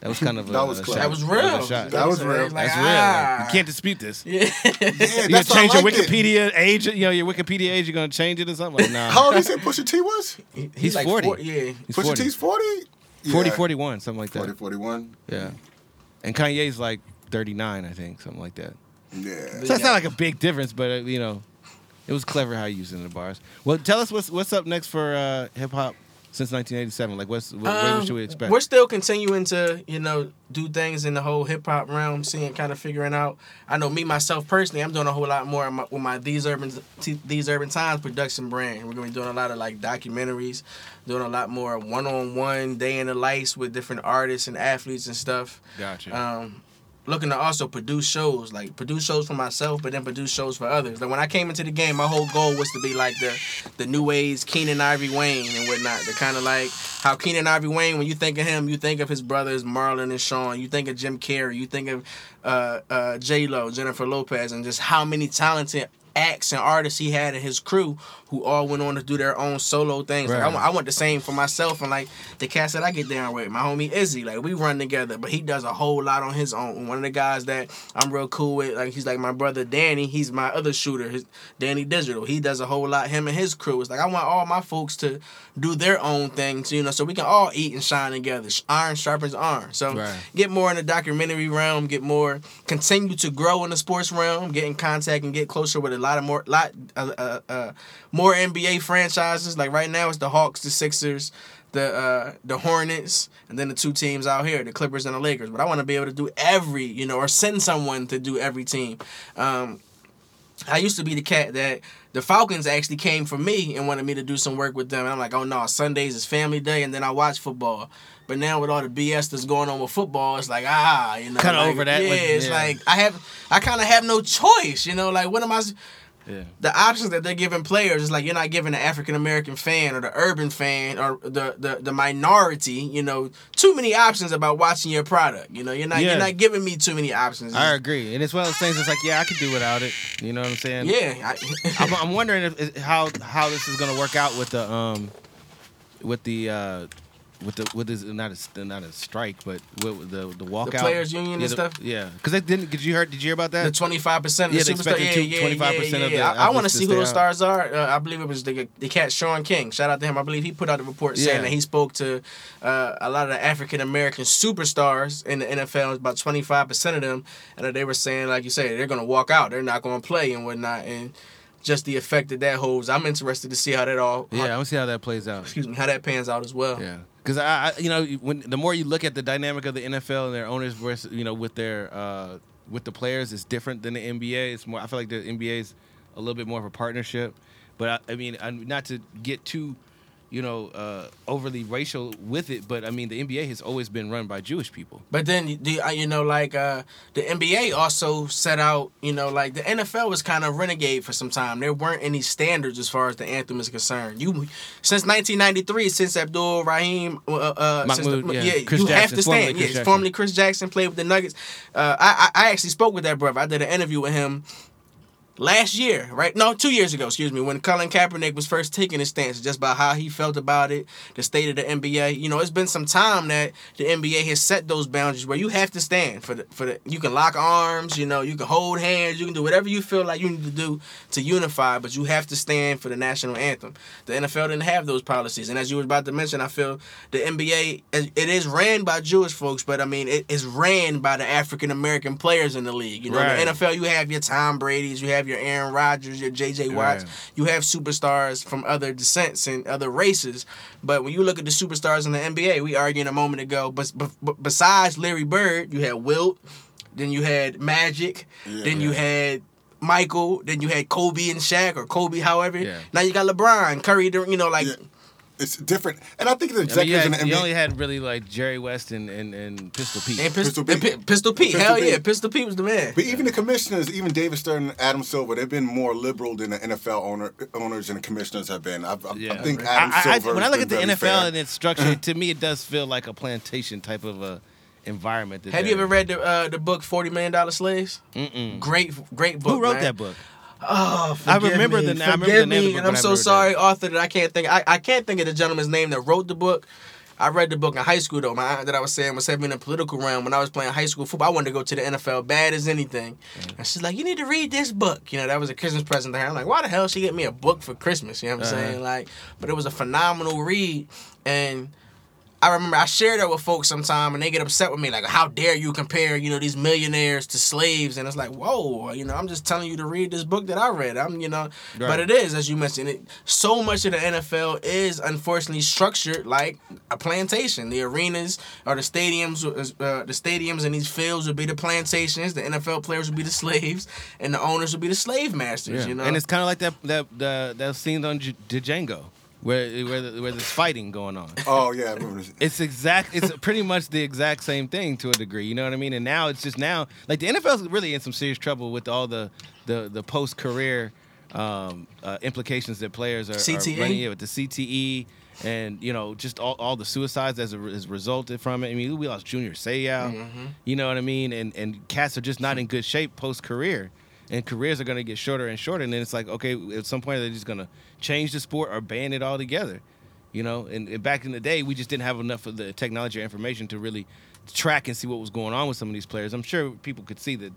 that was kind of That a, was a shot. That was a real. shot. That was real. Like, That's real. Like, ah. you can't dispute this. Yeah. *laughs* Yeah, You gonna that's why I change your liked it. Wikipedia age? You know your Wikipedia age. You gonna change it or something? Like, nah. How old did you say Pusha T was? He's like 40. four- yeah. He's Pusha 40. T's 40? Yeah. 40, 41, something like that. 40, 41. Yeah. And Kanye's like 39, I think, something like that. Yeah. So that's not like a big difference, but uh, you know, it was clever how you used it in the bars. Well, tell us what's what's up next for uh, hip hop since 1987. Like, what's what, what Um, should we expect? We're still continuing to, you know, do things in the whole hip hop realm, seeing, kind of figuring out. I know me myself personally, I'm doing a whole lot more my- with my these urban these urban times production brand. We're gonna be doing a lot of like documentaries, doing a lot more one on one day in the lights with different artists and athletes and stuff. Gotcha. Um, looking to also produce shows, like produce shows for myself, but then produce shows for others. Like when I came into the game, my whole goal was to be like the the new age Keenen Ivory Wayans and whatnot. The kind of like how Keenen Ivory Wayans, when you think of him, you think of his brothers Marlon and Sean. You think of Jim Carrey. You think of uh, uh, J Lo, Jennifer Lopez, and just how many talented acts and artists he had in his crew who all went on to do their own solo things. Like I, Right. want, I want the same for myself and like the cats that I get down with. My homie Izzy, like we run together, but he does a whole lot on his own. One of the guys that I'm real cool with, like he's like my brother Danny. He's my other shooter, his, Danny Digital. He does a whole lot. Him and his crew. It's like I want all my folks to do their own things, you know, so we can all eat and shine together. Iron sharpens iron. So Right. get more in the documentary realm, get more, continue to grow in the sports realm, get in contact and get closer with a lot of more, lot, uh, uh, uh, more NBA franchises. Like right now, it's the Hawks, the Sixers, the uh, the Hornets, and then the two teams out here, the Clippers and the Lakers. But I want to be able to do every, you know, or send someone to do every team. Um, I used to be the cat that the Falcons actually came for me and wanted me to do some work with them. And I'm like, oh no, Sundays is family day, and then I watch football. But now with all the BS that's going on with football, it's like ah, you know, Kinda like, over that, Yeah, like, it's like I have, I kind of have no choice, you know. Like what am I? Yeah. The options that they're giving players is like you're not giving the African American fan or the urban fan or the, the the minority, you know, too many options about watching your product. You know, you're not Yeah. you're not giving me too many options. I agree, and it's one of those things. It's like, yeah, I could do without it. You know what I'm saying? yeah, I, *laughs* I'm, I'm wondering if, how how this is gonna work out with the um with the uh with the with this not a not a strike, but with the the walkout. players' union and yeah, the- stuff? Yeah, because they didn't. Did you heard? Did you hear about that? The twenty five percent. Yeah, the they superstar. expected Yeah, yeah, 25% yeah, of yeah, the yeah. I, I want to see who those stars are. Uh, I believe it was the the cat Shaun King. Shout out to him. I believe he put out a report saying Yeah. that he spoke to uh, a lot of the African American superstars in the NFL. About twenty five percent of them, and they were saying, like you say, they're gonna walk out. They're not gonna play and whatnot. And just the effect that that holds. I'm interested to see how that all. yeah, I want to see how that plays out. Excuse me, how that pans out as well. Yeah, because I, I, you know, when the more you look at the dynamic of the NFL and their owners versus, you know, with their uh, with the players, it's different than the NBA. It's more. I feel like the NBA is a little bit more of a partnership. But I, I mean, I, not to get too, you know, uh, overly racial with it, but I mean, the NBA has always been run by Jewish people. But then the uh, you know like uh, the NBA also set out you know like the NFL was kind of renegade for some time. There weren't any standards as far as the anthem is concerned. You since 1993, since Abdul Rahim, uh, uh, since the- Mahmoud, yeah. Chris you have Jackson, to formerly stand. Chris Yes, Jackson. formerly Chris Jackson played with the Nuggets. Uh, I, I I actually spoke with that brother. I did an interview with him last year, right? No, two years ago, excuse me, when Colin Kaepernick was first taking his stance just about how he felt about it, the state of the NBA. You know, it's been some time that the NBA has set those boundaries where you have to stand for the for the you can lock arms, you know, you can hold hands, you can do whatever you feel like you need to do to unify, but you have to stand for the national anthem. The NFL didn't have those policies. And as you were about to mention, I feel the NBA it it is ran by Jewish folks, but I mean it is ran by the African American players in the league. You know, Right. the NFL you have your Tom Brady's, you have your Aaron Rodgers, your JJ Watts, Right. you have superstars from other descents and other races. But when you look at the superstars in the NBA, we arguing a moment ago, but, but, besides Larry Bird, you had Wilt, then you had Magic, then you had Michael, then you had Kobe and Shaq or Kobe, however. Yeah. Now you got LeBron, Curry, you know, like Yeah. It's different. And I think the I mean, executives you, had- in the you only had really like Jerry West and, and, and Pistol Pete. and Pistol, Pistol Pete. and Pi- Pistol Pete. Pistol Hell Pete. yeah, Pistol Pete was the man. But even the commissioners, even David Stern and Adam Silver, they've been more liberal than the NFL owner, owners and commissioners have been. I, I, Yeah. I think I- Adam I- I- Silver. when I has look at the NFL fair. and its structure, *laughs* to me it does feel like a plantation type of a environment. That Have you ever read the uh, the book Forty Million Dollar Slaves? Mm-mm. Great, great book. Who wrote man. that book? Oh, I forgive remember me. the- I remember Forgive the name of the me, and I'm so sorry, author, that I can't think. I, I can't think of the gentleman's name that wrote the book. I read the book in high school though. My aunt that I was saying was heavy in the political realm. When I was playing high school football, I wanted to go to the NFL bad as anything. And she's like, "You need to read this book." You know, that was a Christmas present to her. I'm like, "Why the hell she get me a book for Christmas?" You know what I'm Uh-huh. saying? Like, but it was a phenomenal read, and I remember I shared that with folks sometime, and they get upset with me, like, "How dare you compare, you know, these millionaires to slaves?" And it's like, "Whoa, you know, I'm just telling you to read this book that I read. I'm, you know, but it is, as you mentioned, it. So much of the NFL is unfortunately structured like a plantation. The arenas or the stadiums, uh, the stadiums and these fields would be the plantations. The NFL players would be the slaves, and the owners would be the slave masters. Yeah. You know, And it's kind of like that that the that scene on J- Django where where the, where there's fighting going on. *laughs* Oh yeah, I remember. It's exact. It's pretty much the exact same thing to a degree. You know what I mean? And now it's just now like the NFL's really in some serious trouble with all the the the post career um, uh, implications that players are, CTE? are running yeah, with the CTE and you know just all, all the suicides as a, as resulted from it. I mean, we lost Junior Seau. You know what I mean? And and cats are just not in good shape post career. And careers are going to get shorter and shorter, and then it's like, okay, at some point they're just going to change the sport or ban it altogether you know? And, and back in the day we just didn't have enough of the technology or information to really track and see what was going on with some of these players. I'm sure people could see that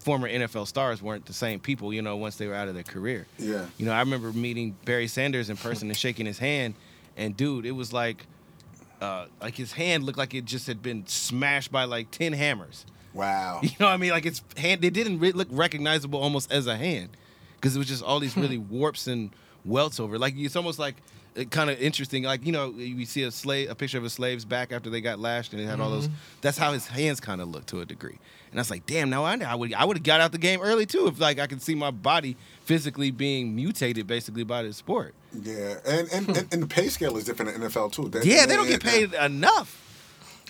former nfl stars weren't the same people you know once they were out of their career. Yeah. you know i remember meeting barry sanders in person and shaking his hand and dude it was like uh, like his hand looked like it just had been smashed by like 10 hammers Wow. *laughs* you know what I mean? Like its hand. They didn't re- look recognizable almost as a hand because it was just all these really hmm. warps and welts over. Like it's almost like uh, kind of interesting. Like you know, you see a slave, a picture of a slave's back after they got lashed, and it had all those. Mm-hmm. That's how his hands kind of look to a degree. And I was like, damn, now I know I would I would have got out the game early too if like I could see my body physically being mutated basically by the sport. Yeah, and and, and and the pay scale is different in NFL too. They- Yeah, they don't get paid enough.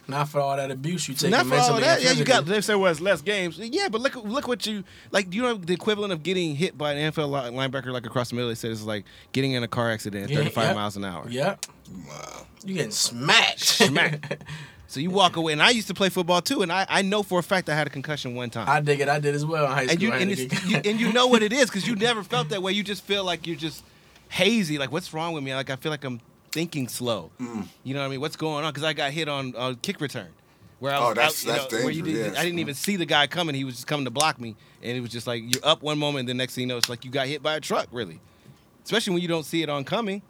Not for all that abuse you take Not for all that. and Yeah, you got. physically. They say was less games. Yeah, but look, look what you like. Do you know the equivalent of getting hit by an NFL li- linebacker like across the middle? They said it's like getting in a car accident at Yeah, 35 yep. miles an hour. Yep. Wow. You getting smacked. Smack. *laughs* So you walk away, and I used to play football too, and I, I know for a fact I had a concussion one time. I dig it. I did as well in high school. and you and, it's, you *laughs* and you know what it is because you never felt that way. You just feel like you're just hazy. Like what's wrong with me? Like I feel like I'm thinking slow. Mm. You know what I mean? What's going on? Because I got hit on uh, kick return. Where I was, Oh, that's- I, you that's know, where you dangerous, didn't, yes. I didn't even see the guy coming. He was just coming to block me, and it was just like you're up one moment, and the next thing you know, it's like you got hit by a truck. Really, especially when you don't see it on coming.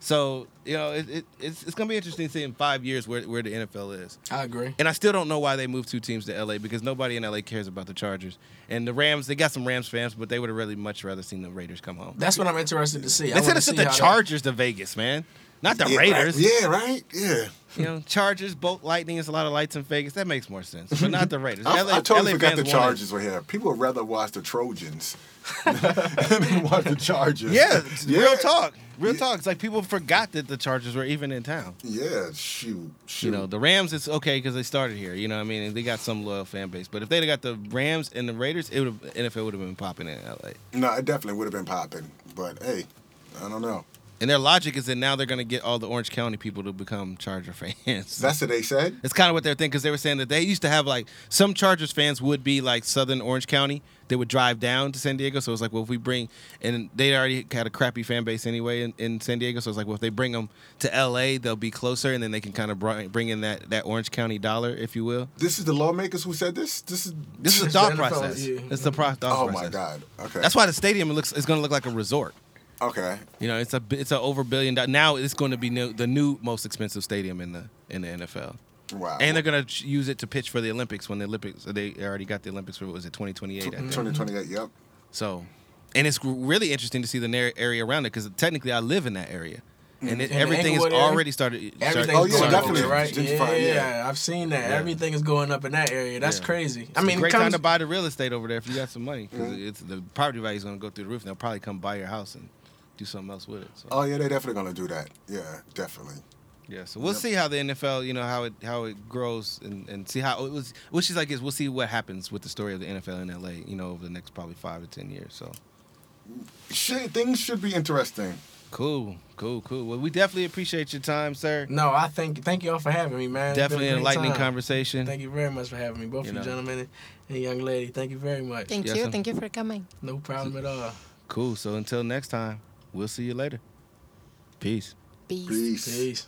So you know, it, it, it's it's gonna be interesting to see in five years where where the NFL is. I agree. And I still don't know why they moved two teams to LA because nobody in LA cares about the Chargers. And the Rams, they got some Rams fans, but they would have really much rather seen the Raiders come home. That's what I'm interested to see. I They said wanna to send the how that- Chargers to Vegas, man. Not the yeah, Raiders. Right. Yeah, right. Yeah. You know, Chargers, boat lightning, is a lot of lights in Vegas. That makes more sense. But not the Raiders. *laughs* I, LA I totally LA forgot the. Chargers were here. People would rather watch the Trojans *laughs* than watch the Chargers. Yeah, Yeah. real talk. Real Yeah. talk. It's like people forgot that the Chargers were even in town. Yeah, shoot, shoot. You know, the Rams, it's okay because they started here. You know what I mean? And they got some loyal fan base. But if they'd have got the Rams and the Raiders, it would have NFL would have been popping in LA. no, it definitely would have been popping. But hey, I don't know. And their logic is that now they're going to get all the Orange County people to become Charger *laughs* fans. That's what they said. it's kind of what they're thinking because they were saying that they used to have like some Chargers fans would be like Southern Orange County. They would drive down to San Diego. So it's like, well, if we bring, and they already had a crappy fan base anyway in, in San Diego. So it's like, well, if they bring them to LA, they'll be closer and then they can kind of bring, bring in that, that Orange County dollar, if you will. This is the lawmakers who said this. This is. This is *laughs* a It's thought process. yeah. It's the pro- thought Oh process. my God. Okay. That's why the stadium looks is going to look like a resort. Okay. You know, it's a it's a over billion dollar. Now it's going to be new, the new most expensive stadium in the in the NFL. Wow. And they're gonna use it to pitch for the Olympics when the Olympics. They already got the Olympics for what was it 2028? 2028, Yep. So, and it's really interesting to see the area around it because technically I live in that area, mm-hmm. and it, In the everything is already started. Everything's Oh, yeah, going definitely. up, right? Gentrify, Yeah, yeah. I've seen that. Yeah. Everything is going up in that area. That's Yeah. crazy. It's I mean, a great it comes, time to buy the real estate over there if you got some money because mm-hmm. it's the property value is gonna go through the roof. and They'll probably come buy your house and do something else with it. So. Oh yeah, they're definitely gonna do that. Yeah, definitely. Yeah, so we'll Yep. see how the NFL, you know, how it how it grows and, and see how it was. What she's like is we'll see what happens with the story of the NFL in LA, you know, over the next probably five to ten years. So Shit, things should be interesting. cool, cool, cool. Well, we definitely appreciate your time, sir. No, I thank thank y'all for having me, man. It's been a Definitely an enlightening time. conversation. Thank you very much for having me, both You of you know. gentlemen and- and young lady. Thank you very much. Thank Yes, you. sir. Thank you for coming. No problem at all. Cool. So until next time, we'll see you later. Peace. Peace. Peace. Peace.